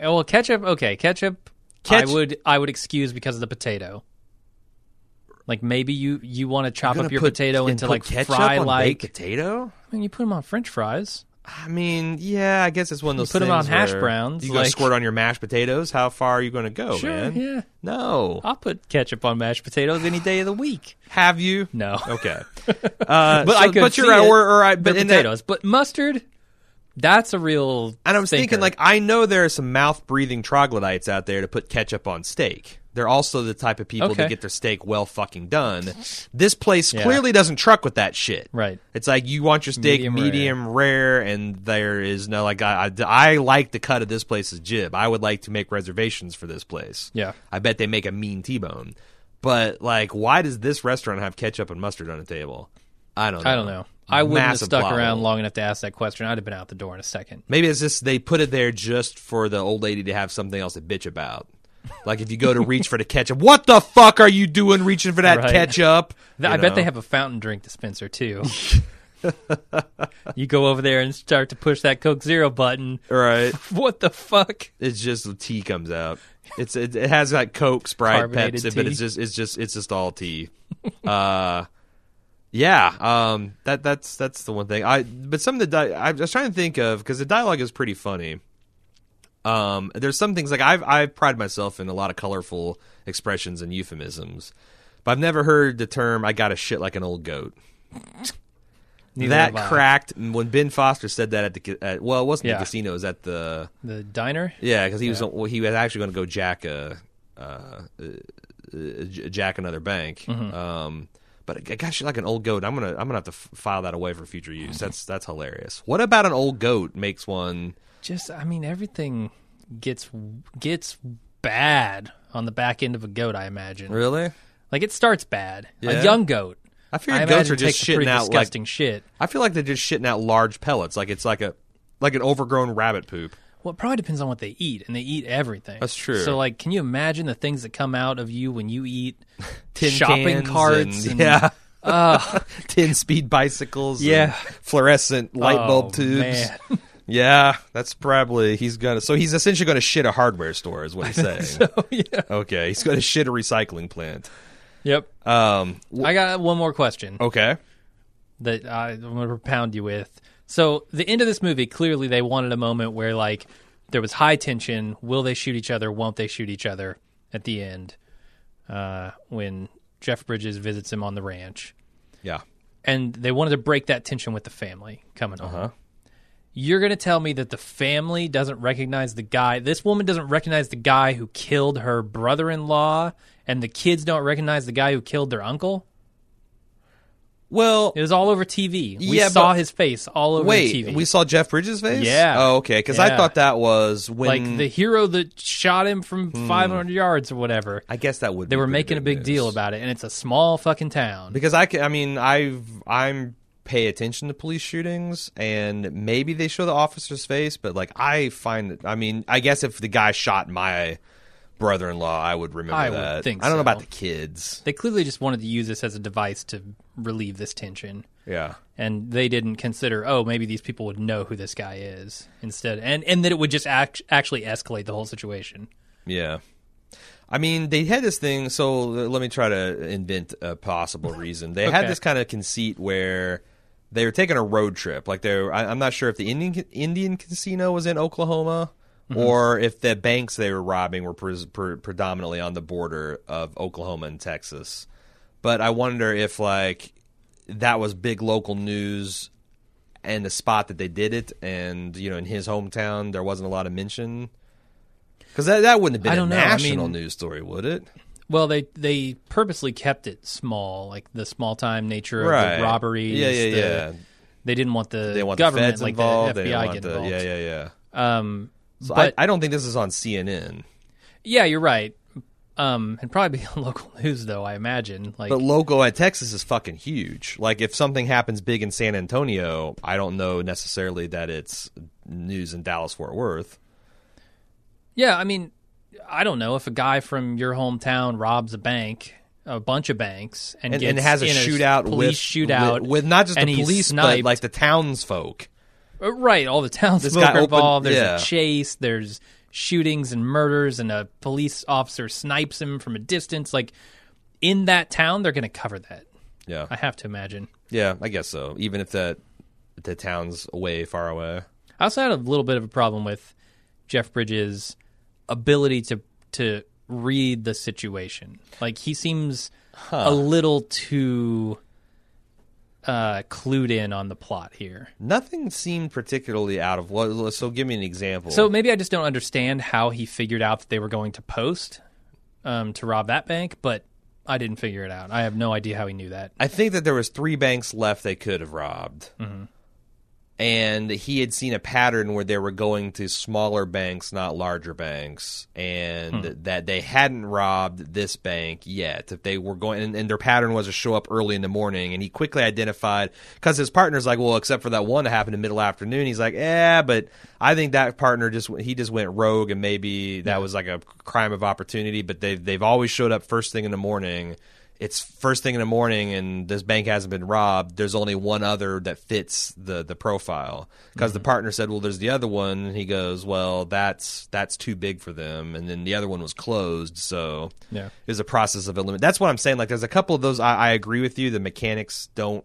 Well, ketchup. Okay, ketchup. Ketch- I would I would excuse because of the potato. Like maybe you you want to chop up your put- potato into like fry like. potato. I mean, you put them on French fries. I mean, yeah, I guess it's one of those. put 'em on hash browns, You gonna squirt on your mashed potatoes? How far are you going to go, Sure, man? yeah. No. I'll put ketchup on mashed potatoes any day of the week. Have you? No, Okay. Uh, but so- I could But see you're it. or, or I, but in that- potatoes. But mustard, that's a real. And I was stinker. thinking, like, I know there are some mouth breathing troglodytes out there to put ketchup on steak. They're also the type of people Okay. that get their steak well fucking done. This place Yeah. clearly doesn't truck with that shit. Right. It's like you want your steak Medium medium, rare. and there is no like I, I I like the cut of this place's jib. I would like to make reservations for this place. Yeah. I bet they make a mean T-bone. But like, why does this restaurant have ketchup and mustard on the table? I don't. know. I don't know. I wouldn't have stuck plot around hole. long enough to ask that question. I'd have been out the door in a second. Maybe it's just they put it there just for the old lady to have something else to bitch about. Like if you go to reach for the ketchup, what the fuck are you doing reaching for that Right. ketchup? I You bet they have a fountain drink dispenser too. you go over there and start to push that Coke Zero button. right. What the fuck? It's just the tea comes out. It's it, it has like Coke, Sprite, Carbonated Pepsi, but it's just it's just it's just all tea. uh, yeah. Um, that that's that's the one thing. I but some of the di- I was trying to think of because the dialogue is pretty funny. Um, there's some things like I've I've pride myself in a lot of colorful expressions and euphemisms, but I've never heard the term "I got a shit like an old goat." Neither that cracked when Ben Foster said that at the at, well, it wasn't Yeah. the casino, it was at the The diner. yeah, because he was well, he was actually going to go jack a uh, uh, jack another bank. Mm-hmm. Um, but I got you like an old goat. I'm gonna I'm gonna have to file that away for future use. That's that's hilarious. What about an old goat makes one? Just, I mean, everything gets gets bad on the back end of a goat. I imagine. Really? Like it starts bad. Yeah. A young goat. I I figured goats are just takes a pretty shitting out like disgusting shit. I feel like they're just shitting out large pellets. Like it's like a like an overgrown rabbit poop. Well, it probably depends on what they eat, and they eat everything. That's true. So, like, can you imagine the things that come out of you when you eat Tin shopping cans carts? and, And, yeah. tin speed bicycles, and Yeah. fluorescent light bulb Oh, tubes. man. Yeah, that's probably he's gonna. So he's essentially going to shit a hardware store, is what he's saying. Oh, yeah. Okay, he's going to shit a recycling plant. Yep. Um, I got one more question okay, that I, I'm going to propound you with. So, the end of this movie, clearly they wanted a moment where, like, there was high tension. Will they shoot each other? Won't they shoot each other? At the end, uh, when Jeff Bridges visits him on the ranch. yeah, and they wanted to break that tension with the family coming home. Uh-huh. You're going to tell me that the family doesn't recognize the guy. This woman doesn't recognize the guy who killed her brother-in-law, and the kids don't recognize the guy who killed their uncle. Well, It was all over TV. We Yeah, saw his face all over wait, TV. we saw Jeff Bridges' face. Yeah. Oh, okay, because I thought that was when like the hero that shot him from Hmm. 500 yards or whatever. I guess that would. They were making a big news. deal about it, and it's a small fucking town. because I, I mean, I've I'm pay attention to police shootings, and maybe they show the officer's face. But like, I find, that I mean, I guess if the guy shot my brother-in-law, I would remember I would think I don't know about the kids. They clearly just wanted to use this as a device to relieve this tension. Yeah. and they didn't consider oh maybe these people would know who this guy is instead and and that it would just act, actually escalate the whole situation Yeah. I mean, they had this thing. So let me try to invent a possible reason. They had this kind of conceit where they were taking a road trip. Like they, were, I, I'm not sure if the Indian Indian casino was in Oklahoma or if the banks they were robbing were pres pre- predominantly on the border of Oklahoma and Texas. But I wonder if like that was big local news and the spot that they did it, and you know, in his hometown, there wasn't a lot of mention. Because that, that wouldn't have been I a don't know. I national mean- news story, would it? well they they purposely kept it small like the small time nature of Right. the robberies Yeah, yeah, the- yeah. they didn't want the They want government the feds like involved. the they FBI want get the, involved Yeah, yeah, yeah. um So but I, I don't think this is on CNN. yeah you're right um and probably be on local news though I imagine like But local at Texas is fucking huge. Like if something happens big in San Antonio, I don't know necessarily that it's news in Dallas Fort Worth. Yeah, I mean, I don't know if a guy from your hometown robs a bank, a bunch of banks, and, And, gets and has a shootout police with shootout with, with not just the police, but like the townsfolk. Uh, right? All the townsfolk guy are opened- involved. There's yeah. a chase. There's shootings and murders, and a police officer snipes him from a distance. Like in that town, they're going to cover that. Yeah, I have to imagine. yeah, I guess so. Even if that the town's away, far away. I also had a little bit of a problem with Jeff Bridges' ability to to read the situation. Like he seems a little too uh, clued in on the plot here. Nothing seemed particularly out of what. So give me an example. So maybe I just don't understand how he figured out that they were going to post um, to rob that bank, but I didn't figure it out. I have no idea how he knew that. I think that there was three banks left they could have robbed. Mm-hmm. And he had seen a pattern where they were going to smaller banks, not larger banks, and Hmm. that they hadn't robbed this bank yet. If they were going, and, and their pattern was to show up early in the morning, and he quickly identified because his partner's like, well, except for that one that happened in middle afternoon, he's like, yeah, but I think that partner just he just went rogue, and maybe that was like a crime of opportunity. But they they've always showed up first thing in the morning it's first thing in the morning and this bank hasn't been robbed there's only one other that fits the the profile. Because Mm-hmm. the partner said well there's the other one. And he goes well that's that's too big for them. And then the other one was closed. So Yeah. it was a process of elimination that's what i'm saying. Like there's a couple of those i, I agree with you. The mechanics don't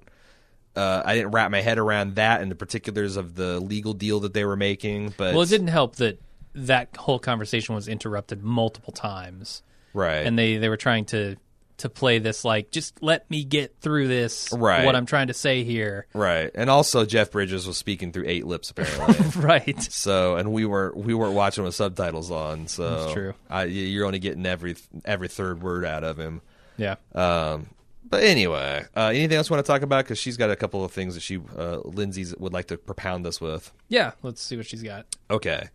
uh, I didn't wrap my head around that and the particulars of the legal deal that they were making, but Well, it didn't help that that whole conversation was interrupted multiple times, right. and they they were trying to to play this like just let me get through this Right. what I'm trying to say here. right, and also Jeff Bridges was speaking through eight lips apparently. right. So, and we weren't we weren't watching with subtitles on. So That's true. I, you're only getting every every third word out of him. Yeah. Um, but anyway, uh, anything else you want to talk about? Because she's got a couple of things that she uh, Lindsay's would like to propound us with. Yeah, let's see what she's got. Okay.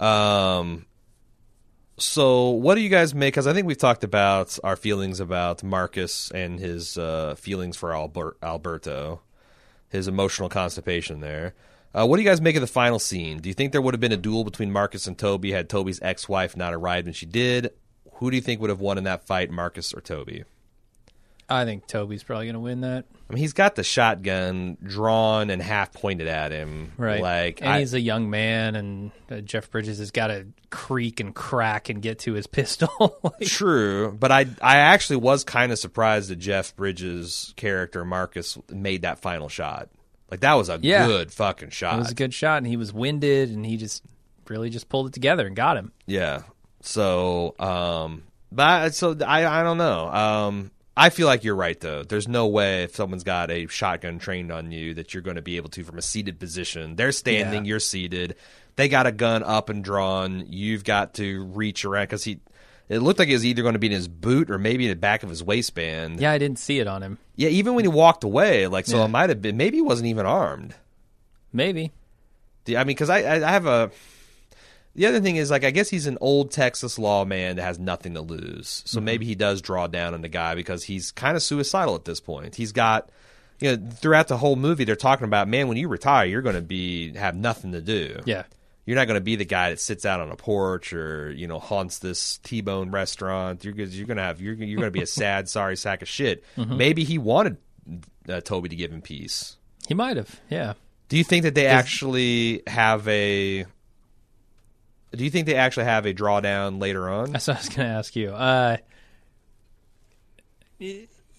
Um. So, what do you guys make? Because I think we've talked about our feelings about Marcus and his uh, feelings for Albert, Alberto, his emotional constipation there. Uh, what do you guys make of the final scene? Do you think there would have been a duel between Marcus and Toby had Toby's ex-wife not arrived when she did? Who do you think would have won in that fight, Marcus or Toby? I think Toby's probably going to win that. I mean, he's got the shotgun drawn and half pointed at him, Right. Like, and I- he's a young man, and uh, Jeff Bridges has got to creak and crack and get to his pistol. Like, True, but I I actually was kind of surprised that Jeff Bridges' character Marcus made that final shot. Like that was a Yeah. good fucking shot. it was a good shot, and he was winded, and he just really just pulled it together and got him. yeah. So, um, but I, so I I don't know. Um, I feel like you're right though. There's no way if someone's got a shotgun trained on you that you're going to be able to from a seated position. They're standing, Yeah. you're seated. They got a gun up and drawn. You've got to reach around because he. It looked like it was either going to be in his boot or maybe in the back of his waistband. Yeah, I didn't see it on him. Yeah, even when he walked away, like so, Yeah. it might have been. Maybe he wasn't even armed. Maybe. I mean, because I, I I have a. The other thing is, like, I guess he's an old Texas lawman that has nothing to lose. So maybe he does draw down on the guy because he's kind of suicidal at this point. He's got you know, throughout the whole movie, they're talking about, man, when you retire, you're going to be have nothing to do. Yeah. You're not going to be the guy that sits out on a porch or you know haunts this T-bone restaurant. You're you're going to have you're you're going to be a sad, sorry sack of shit. Maybe he wanted uh, Toby to give him peace. He might have. Yeah. Do you think that they actually have a? Do you think they actually have a drawdown later on? That's what I was going to ask you. Uh,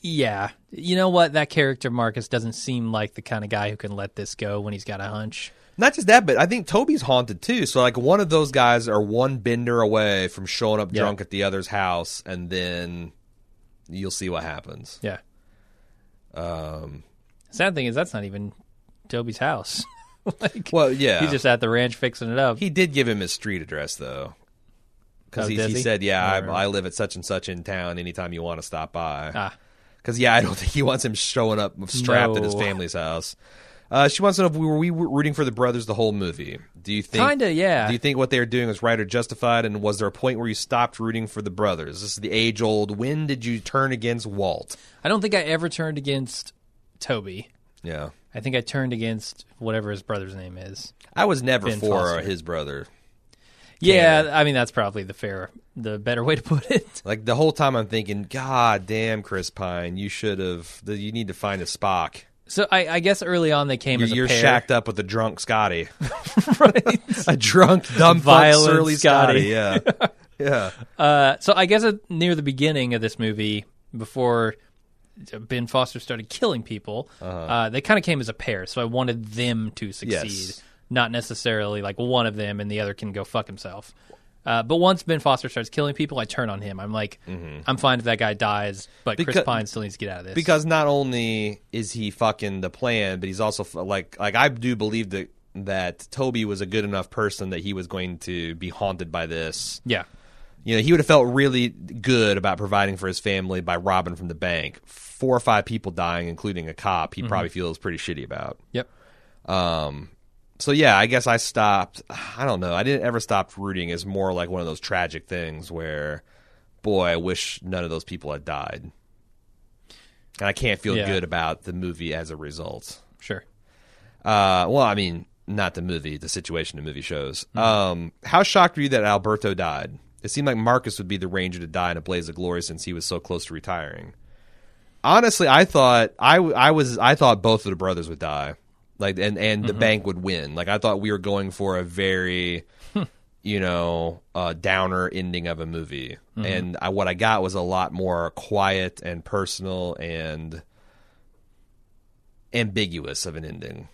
yeah. You know what? That character, Marcus, doesn't seem like the kind of guy who can let this go when he's got a hunch. Not just that, but I think Toby's haunted too. So like one of those guys are one bender away from showing up Yeah. drunk at the other's house, and then you'll see what happens. Yeah. Um, Sad thing is, that's not even Toby's house. like, well, yeah, he's just at the ranch fixing it up. he did give him his street address though, because Oh, he, he said, "Yeah, I, I live at such and such in town. Anytime you want to stop by." ah, Because yeah, I don't think he wants him showing up strapped at his family's house. Uh, she wants to know if we were we rooting for the brothers the whole movie. Do you think? Kinda, yeah. Do you think what they were doing was right or justified? And was there a point where you stopped rooting for the brothers? This is the age old. When did you turn against Walt? I don't think I ever turned against Toby. Yeah, I think I turned against whatever his brother's name is. I was never Ben for Foster. his brother. Yeah, I mean that's probably the fair, the better way to put it. Like the whole time, I'm thinking, God damn, Chris Pine, you should have. You need to find a Spock. So I, I guess early on they came You're, as a you're shacked up with a drunk Scotty, right? a drunk, dumb, Violent surly Scotty. Scotty. Yeah, yeah. Uh, so I guess at, near the beginning of this movie, before Ben Foster started killing people, uh they kind of came as a pair. So I wanted them to succeed, Yes. not necessarily like one of them and the other can go fuck himself. Uh, but once Ben Foster starts killing people, I turn on him. I'm like, I'm fine if that guy dies, but Chris Pine still needs to get out of this. because not only is he fucking the plan, but he's also like like I do believe that that Toby was a good enough person that he was going to be haunted by this. yeah, You know, he would have felt really good about providing for his family by robbing from the bank. Four or five people dying, including a cop, he probably feels pretty shitty about. yep. Um, so yeah, I guess I stopped. I don't know. I didn't ever stop rooting. It's more like one of those tragic things where, boy, I wish none of those people had died, and I can't feel Yeah. good about the movie as a result. Sure. Uh, well, I mean, not the movie, the situation the movie shows. Um, how shocked were you that Alberto died? It seemed like Marcus would be the ranger to die in a blaze of glory since he was so close to retiring. Honestly, I thought I, I was I thought both of the brothers would die, like and and the mm-hmm. bank would win. Like I thought we were going for a very, hmm. you know, uh, downer ending of a movie, mm-hmm. and I, what I got was a lot more quiet and personal and ambiguous of an ending.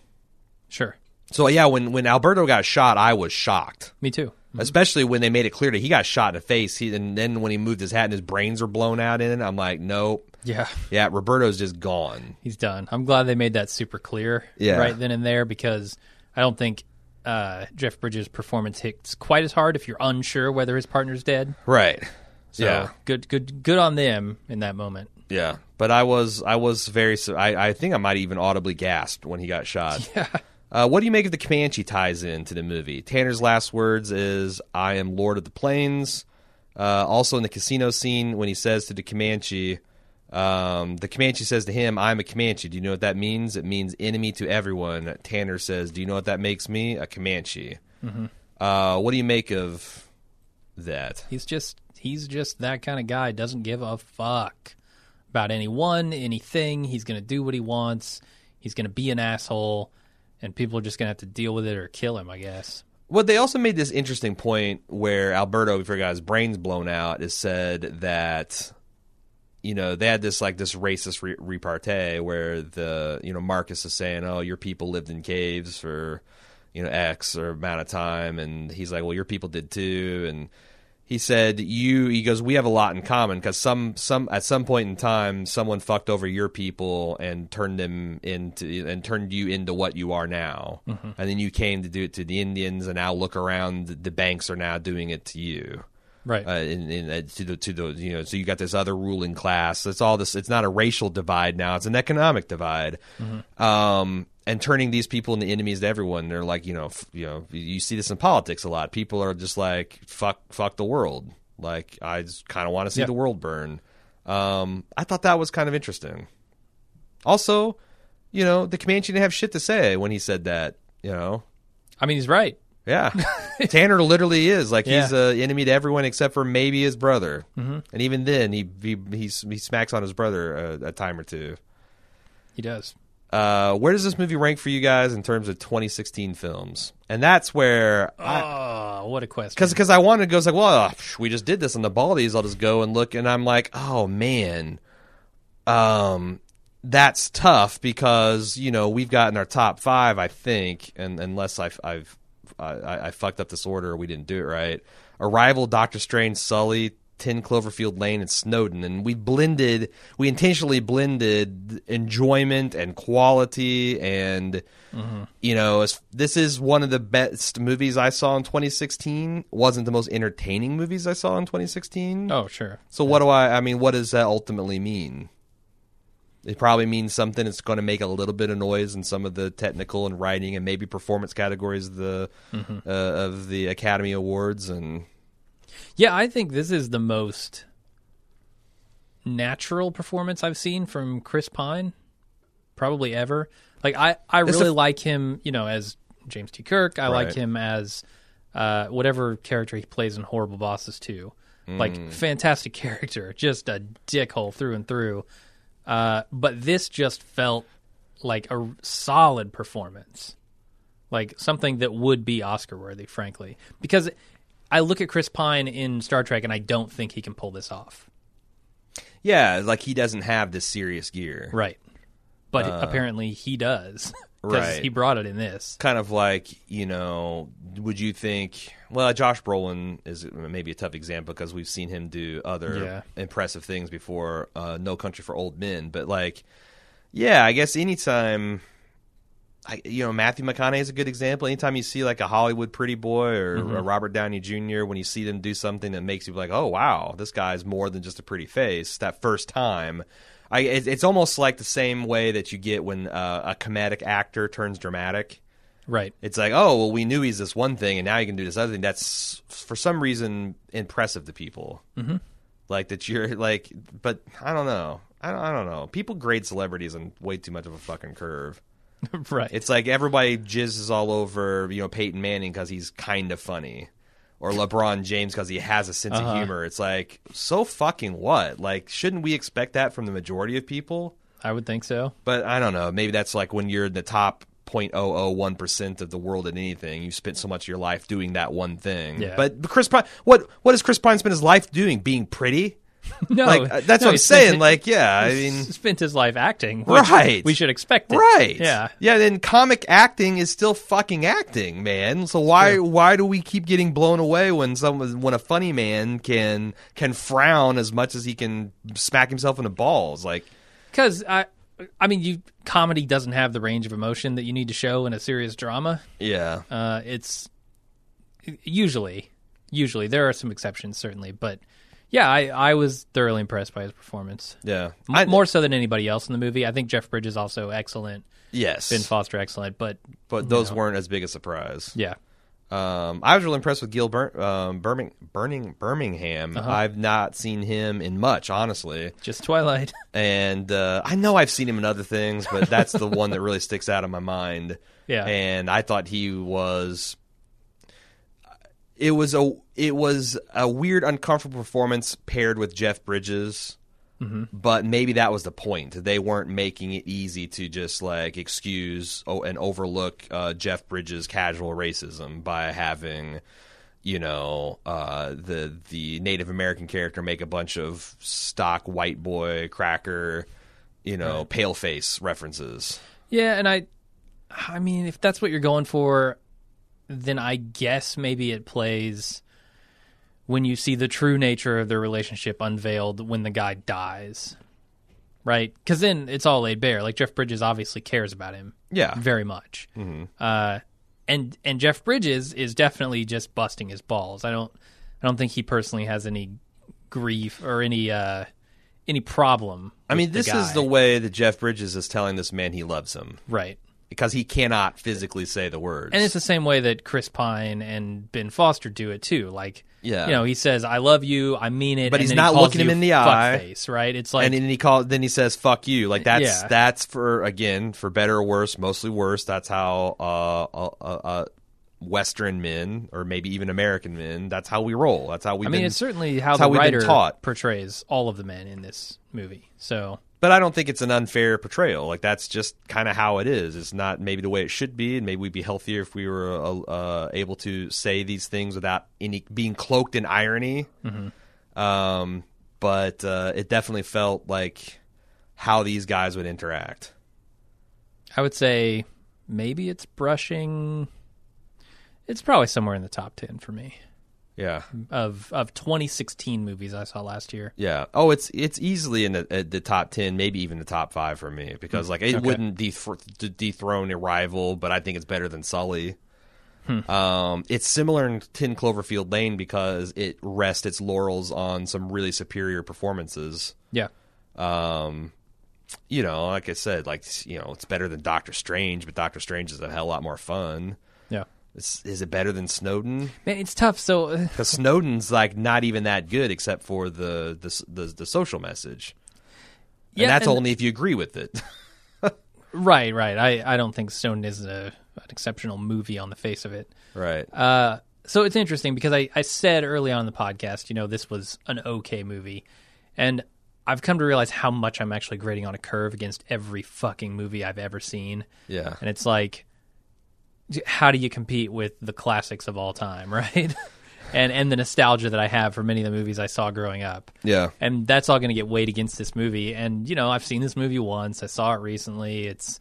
Sure. So yeah, when when Alberto got shot, I was shocked. Me too. Especially when they made it clear that he got shot in the face. He, and then when he moved his hat and his brains were blown out in it, I'm like, nope. Yeah. Yeah, Roberto's just gone. he's done. I'm glad they made that super clear Yeah. right then and there because I don't think uh, Jeff Bridges' performance hits quite as hard if you're unsure whether his partner's dead. Right. So Yeah. good, good, good on them in that moment. Yeah. But I was I was very I I think I might even audibly gasped when he got shot. Yeah. Uh, what do you make of the Comanche ties in to the movie? Tanner's last words is "I am Lord of the Plains." Uh, also in the casino scene, when he says to the Comanche, um, the Comanche says to him, "I'm a Comanche." Do you know what that means? It means enemy to everyone. Tanner says, "Do you know what that makes me? A Comanche." Uh, what do you make of that? He's just he's just that kind of guy. Doesn't give a fuck about anyone, anything. He's gonna do what he wants. He's gonna be an asshole, and people are just gonna have to deal with it or kill him. I guess. Well, they also made this interesting point where Alberto, before he got his brains blown out, is said that you know they had this like this racist re- repartee where the you know Marcus is saying, "Oh, your people lived in caves for you know X or amount of time," and he's like, "Well, your people did too," and he said you he goes we have a lot in common because some some at some point in time someone fucked over your people and turned them into and turned you into what you are now. And then you came to do it to the indians and now look around the banks are now doing it to you. Right. uh, in, in, uh, to the to the you know so you got this other ruling class. It's all this it's not a racial divide now it's an economic divide. Um and turning these people into enemies to everyone they're like you know f- you know you see this in politics a lot people are just like fuck fuck the world like i just kind of want to see Yeah. the world burn um i thought that was kind of interesting also you know, the Comanche didn't have shit to say when he said that. You know, I mean, he's right. yeah, Tanner literally is like he's an enemy to everyone except for maybe his brother, mm-hmm. and even then he he he, he smacks on his brother a, a time or two. He does. Uh, where does this movie rank for you guys in terms of 2016 films? And that's where Oh, what a question. because because I wanted to go it's like, well, psh, we just did this on the Baldies. I'll just go and look, and I'm like, oh man, um, that's tough because you know we've gotten our top five, I think, and unless I've I've I, I fucked up this order or we didn't do it right. Arrival, Doctor Strange, Sully. 10 Cloverfield Lane and Snowden and we blended we intentionally blended enjoyment and quality and you know, this is one of the best movies I saw in 2016. Wasn't the most entertaining movies I saw in 2016. oh, sure. So what do I? I mean, what does that ultimately mean? It probably means something. It's going to make a little bit of noise in some of the technical and writing and maybe performance categories of the uh, of the Academy Awards. And Yeah, I think this is the most natural performance I've seen from Chris Pine, probably ever. Like I, I It's really a- like him, you know, as James T. Kirk. I like him as uh, whatever character he plays in Horrible Bosses too. Mm. Like fantastic character, just a dickhole through and through. Uh, but this just felt like a solid performance, like something that would be Oscar worthy, frankly. Because I look at Chris Pine in Star Trek and I don't think he can pull this off. yeah, like he doesn't have this serious gear. Right. But apparently he does. Right. he brought it in this. kind of like you know would you think well josh brolin is maybe a tough example because we've seen him do other Yeah. impressive things before uh, no country for old men but like yeah i guess anytime I, you know matthew mcconaughey is a good example anytime you see like a hollywood pretty boy or a robert downey jr when you see them do something that makes you like oh wow this guy's more than just a pretty face that first time I, it, it's almost like the same way that you get when uh, a comedic actor turns dramatic Right. it's like, oh, well, we knew he's this one thing, and now he can do this other thing. That's for some reason impressive to people. Mm-hmm. Like that you're like, but I don't know. I don't, I don't know. People grade celebrities on way too much of a fucking curve. right. It's like everybody jizzes all over, you know, Peyton Manning because he's kind of funny, or LeBron James because he has a sense of uh-huh. humor. It's like, so fucking what? Like, shouldn't we expect that from the majority of people? I would think so. But I don't know. Maybe that's like when you're in the top 0.001% of the world at anything. You spent so much of your life doing that one thing. Yeah. But but Chris Pine, what what does Chris Pine spend his life doing? Being pretty? No, Like uh, that's no, what I'm saying. Like yeah, I mean spent his life acting. Right. We should expect it. right. Yeah. Yeah, then comic acting is still fucking acting, man. So why why do we keep getting blown away when someone when a funny man can can frown as much as he can smack himself in the balls? Like Because I, I mean, you comedy doesn't have the range of emotion that you need to show in a serious drama. yeah. Uh, it's usually, usually there are some exceptions certainly, but yeah, I, I was thoroughly impressed by his performance. Yeah. I- More so than anybody else in the movie. I think Jeff Bridges also excellent, yes. Ben Foster excellent, but but those weren't as big a surprise. yeah, Um, I was really impressed with Gil Bur- um, Birming- Burning Birmingham. Uh-huh. I've not seen him in much, honestly, just Twilight. and uh, I know I've seen him in other things, but that's the one that really sticks out in my mind. Yeah. and I thought he was. It was a it was a weird, uncomfortable performance paired with Jeff Bridges. But maybe that was the point. They weren't making it easy to just like excuse and overlook uh, Jeff Bridges' casual racism by having, you know, uh, the the Native American character make a bunch of stock white boy cracker, you know, pale face references. Yeah, and I, I mean, if that's what you're going for, then I guess maybe it plays when you see the true nature of their relationship unveiled when the guy dies, right? Because then it's all laid bare. Like Jeff Bridges obviously cares about him, Yeah. very much. Mm-hmm. Uh, and and Jeff Bridges is definitely just busting his balls. I don't, I don't think he personally has any grief or any uh any problem. I mean, this is the way that Jeff Bridges is telling this man he loves him. right. Because he cannot physically say the words. And it's the same way that Chris Pine and Ben Foster do it too. Like, Yeah. you know, he says, "I love you, I mean it," But and he's he not calls looking him in the eye. fuckface, right? It's like, and then he calls, then he says "fuck you." Like that's Yeah. that's for again for better or worse, mostly worse. That's how uh, uh, uh, uh, Western men or maybe even American men. That's how we roll. That's how we. I mean, been, it's certainly how the how writer taught. portrays all of the men in this movie. So, But I don't think it's an unfair portrayal. Like that's just kind of how it is. It's not maybe the way it should be, and maybe we'd be healthier if we were uh, uh, able to say these things without any being cloaked in irony. Um, but uh, it definitely felt like how these guys would interact. I would say maybe it's brushing. It's probably somewhere in the top ten for me Yeah, of of 2016 movies I saw last year. yeah. Oh, it's it's easily in the, uh, the top ten, maybe even the top five for me because like it Okay. wouldn't deth- dethrone Arrival, but I think it's better than Sully. Um, it's similar in Ten Cloverfield Lane because it rests its laurels on some really superior performances. Yeah, Um, you know, like I said, like you know, it's better than Doctor Strange, but Doctor Strange is a hell lot more fun. Yeah. Is it better than Snowden? Man, it's tough. So, uh, Because Snowden's like not even that good, except for the the the, the social message. yeah, and that's and- only if you agree with it. right, right. I I don't think Stone is a an exceptional movie on the face of it. right. Uh, so it's interesting because I, I said early on in the podcast, you know, this was an okay movie. And I've come to realize how much I'm actually grading on a curve against every fucking movie I've ever seen. Yeah. And it's like, how do you compete with the classics of all time, right? and and the nostalgia that I have for many of the movies I saw growing up. Yeah. And that's all going to get weighed against this movie. And you know, I've seen this movie once. I saw it recently. It's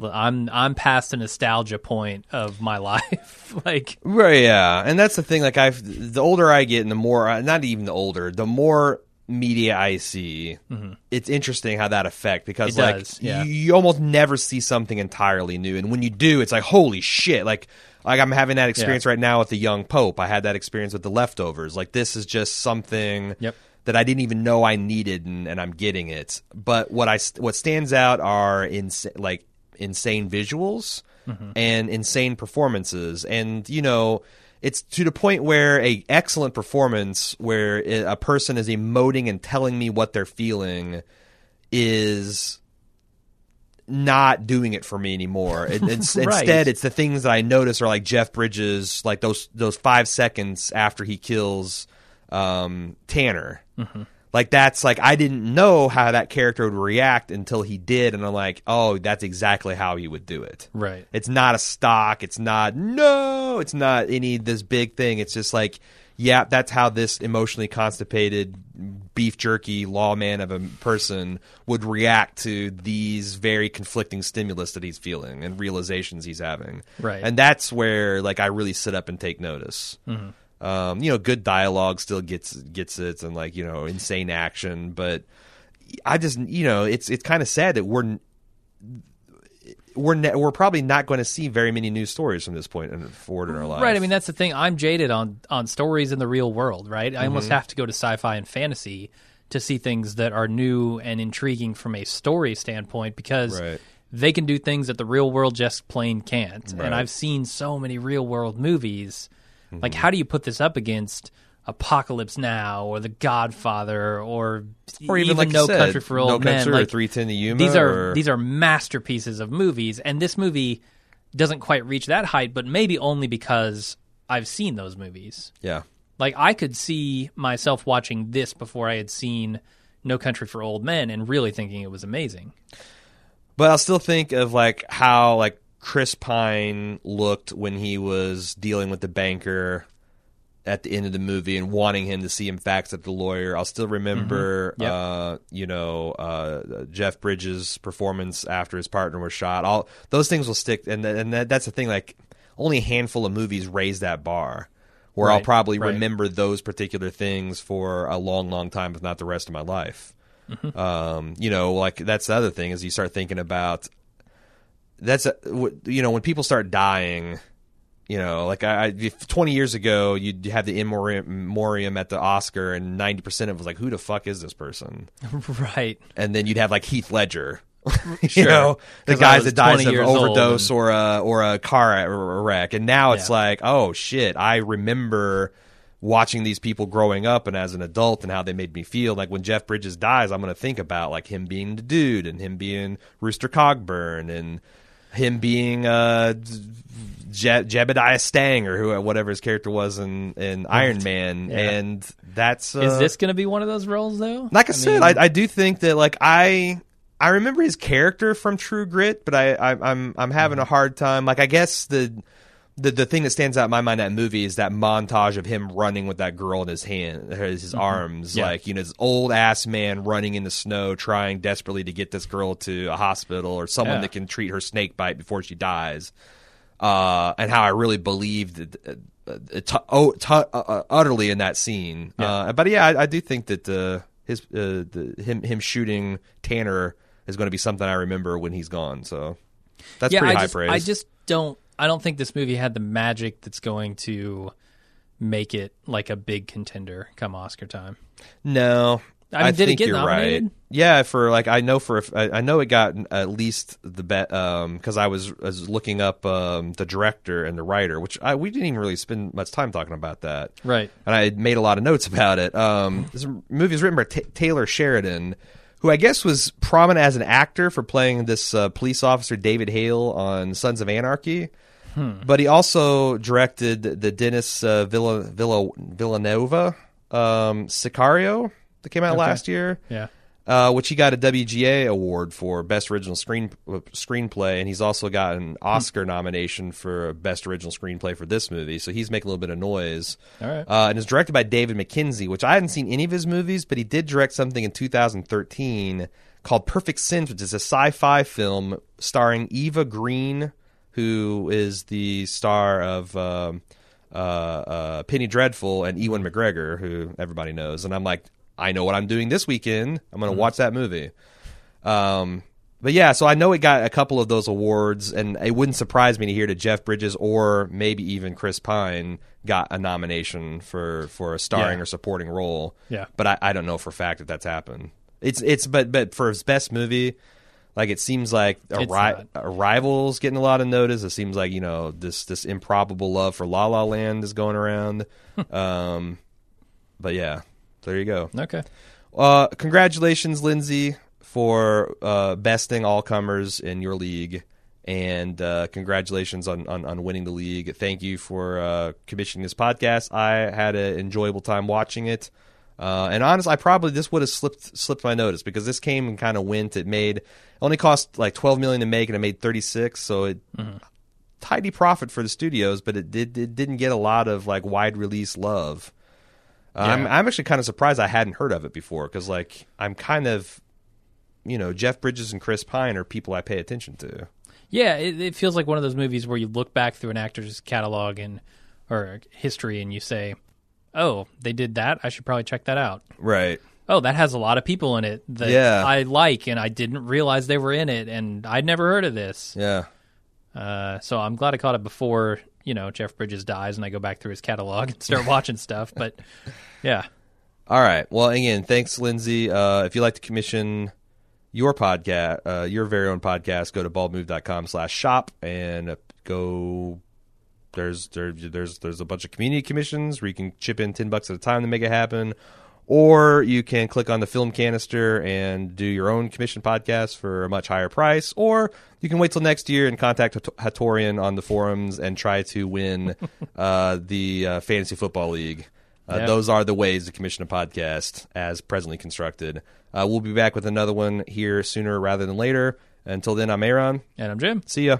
I'm I'm past the nostalgia point of my life. like Right. Yeah. And that's the thing. Like I've the older I get, and the more uh, not even the older, the more media I see, mm-hmm. it's interesting how that affect because It like does, yeah. you, you almost never see something entirely new, and when you do, it's like holy shit! Like like I'm having that experience right now with the young pope. I had that experience with the leftovers. Like this is just something. Yep. that I didn't even know I needed, and, and I'm getting it. But what I what stands out are ins- like insane visuals mm-hmm. and insane performances, and you know. It's to the point where a excellent performance, where a person is emoting and telling me what they're feeling, is not doing it for me anymore. It, it's, Right. Instead, it's the things that I notice are like Jeff Bridges, like those those five seconds after he kills um, Tanner. Like that's like I didn't know how that character would react until he did, and I'm like, oh, that's exactly how he would do it. Right. It's not a stock. It's not no. It's not any this big thing. It's just like, yeah, that's how this emotionally constipated beef jerky lawman of a person would react to these very conflicting stimulus that he's feeling and realizations he's having. Right. And that's where like I really sit up and take notice. Mm-hmm. Um, you know, good dialogue still gets gets it, and like you know, insane action. But I just you know, it's it's kind of sad that we're we're ne- we're probably not going to see very many news stories from this point forward in our lives. Right. I mean, that's the thing. I'm jaded on on stories in the real world. Right. I Mm-hmm. almost have to go to sci-fi and fantasy to see things that are new and intriguing from a story standpoint because Right. they can do things that the real world just plain can't. Right. And I've seen so many real world movies. Like, mm-hmm. how do you put this up against? Apocalypse Now or The Godfather or, or even, like No said, Country for Old no Men. Country like, or Three Ten to Yuma. these are or- these are masterpieces of movies, and this movie doesn't quite reach that height, but maybe only because I've seen those movies. yeah. Like I could see myself watching this before I had seen No Country for Old Men and really thinking it was amazing. But I'll still think of like how like Chris Pine looked when he was dealing with the banker at the end of the movie and wanting him to see him fax at the lawyer. I'll still remember, Mm-hmm. Yep. uh, you know, uh, Jeff Bridges' performance after his partner was shot. All those things will stick, and and that, that's the thing. Like only a handful of movies raise that bar. Where I'll probably right. remember those particular things for a long, long time, if not the rest of my life. Mm-hmm. Um, you know, like that's the other thing is you start thinking about that's a, you know when people start dying you know like I, I 20 years ago you'd have the in memoriam at the oscar and 90% of it was like who the fuck is this person right. and then you'd have like heath ledger you Sure. know, the guys that dies of overdose and- or a or a car wreck, and now it's Yeah. like, oh shit, I remember watching these people growing up and as an adult and how they made me feel. Like when Jeff Bridges dies, I'm going to think about like him being the dude and him being Rooster Cogburn and him being uh Je- Jebediah Stang or who whatever his character was in in Iron Man, Yeah. and that's uh, Is this going to be one of those roles though? like I, said, mean- I, I do think that like I I remember his character from True Grit, but I, I I'm I'm having a hard time. Like I guess the the the thing that stands out in my mind that movie is that montage of him running with that girl in his hand, his, his arms, Yeah. like you know, this old ass man running in the snow, trying desperately to get this girl to a hospital or someone Yeah. that can treat her snake bite before she dies. Uh, and how I really believed uh, uh, t- oh, t- uh, uh, utterly in that scene. Uh, but yeah, I, I do think that uh, his uh, the, him him shooting Tanner is going to be something I remember when he's gone. So that's yeah, pretty I high just, praise. I just don't. I don't think this movie had the magic that's going to make it like a big contender come Oscar time. No, I mean, did it think get you're nominated? right. Yeah, for like I know for I I know it got at least the bet um because I was I was looking up um the director and the writer, which I we didn't even really spend much time talking about that. Right. and I had made a lot of notes about it. Um, this movie is written by Ta Taylor Sheridan, who I guess was prominent as an actor for playing this uh, police officer David Hale on Sons of Anarchy. But he also directed the Dennis uh, Villa, Villa, Villanova um, Sicario that came out Okay. last year Yeah. uh, which he got a WGA award for best original screen uh, screenplay, and he's also got an Oscar nomination for best original screenplay for this movie. So he's making a little bit of noise. All right. Uh, and it's directed by David Mackenzie, which I hadn't seen any of his movies, but he did direct something in 2013 called Perfect Sense, which is a sci-fi film starring Eva Green, who is the star of. Um, uh, uh, Penny Dreadful and Ewan McGregor, who everybody knows, and I'm like, I know what I'm doing this weekend. I'm going to watch that movie. Um, but yeah, so I know it got a couple of those awards, and it wouldn't surprise me to hear that Jeff Bridges or maybe even Chris Pine got a nomination for for a starring Yeah. or supporting role. Yeah. but I, I don't know for a fact if that's happened. It's it's but but for his best movie, like it seems like Arri- not. Arrival's getting a lot of notice. It seems like you know this this improbable love for La La Land is going around. um, but yeah, there you go. Okay. Uh, congratulations, Lindsay, for uh, besting all comers in your league, and uh, congratulations on, on, on winning the league. Thank you for uh, commissioning this podcast. I had an enjoyable time watching it, uh, and honestly, I probably this would have slipped slipped my notice because this came and kind of went. It made it only cost like twelve million to make, and it made thirty six. So it tidy profit for the studios, but it did it didn't get a lot of like wide release love. Uh, I'm I'm actually kind of surprised I hadn't heard of it before because like I'm kind of you know Jeff Bridges and Chris Pine are people I pay attention to. Yeah, it, it feels like one of those movies where you look back through an actor's catalog and or history and you say, "Oh, they did that. I should probably check that out." Right. Oh, that has a lot of people in it that Yeah. I like, and I didn't realize they were in it, and I'd never heard of this. Yeah. Uh, so I'm glad I caught it before you know Jeff Bridges dies, and I go back through his catalog and start watching stuff. But yeah, All right. Well, again, thanks, Lindsay. Uh, if you'd like to commission your podcast, uh, your very own podcast, go to baldmove.com slash shop and uh, go. There's there, there's there's a bunch of community commissions where you can chip in ten bucks at a time to make it happen, or you can click on the film canister and do your own commission podcast for a much higher price, or you can wait till next year and contact Hatorian on the forums and try to win uh, the uh, fantasy football league. Uh, Yeah. Those are the ways to commission a podcast as presently constructed. Uh, we'll be back with another one here sooner rather than later. Until then, I'm Aaron. and I'm Jim. See ya.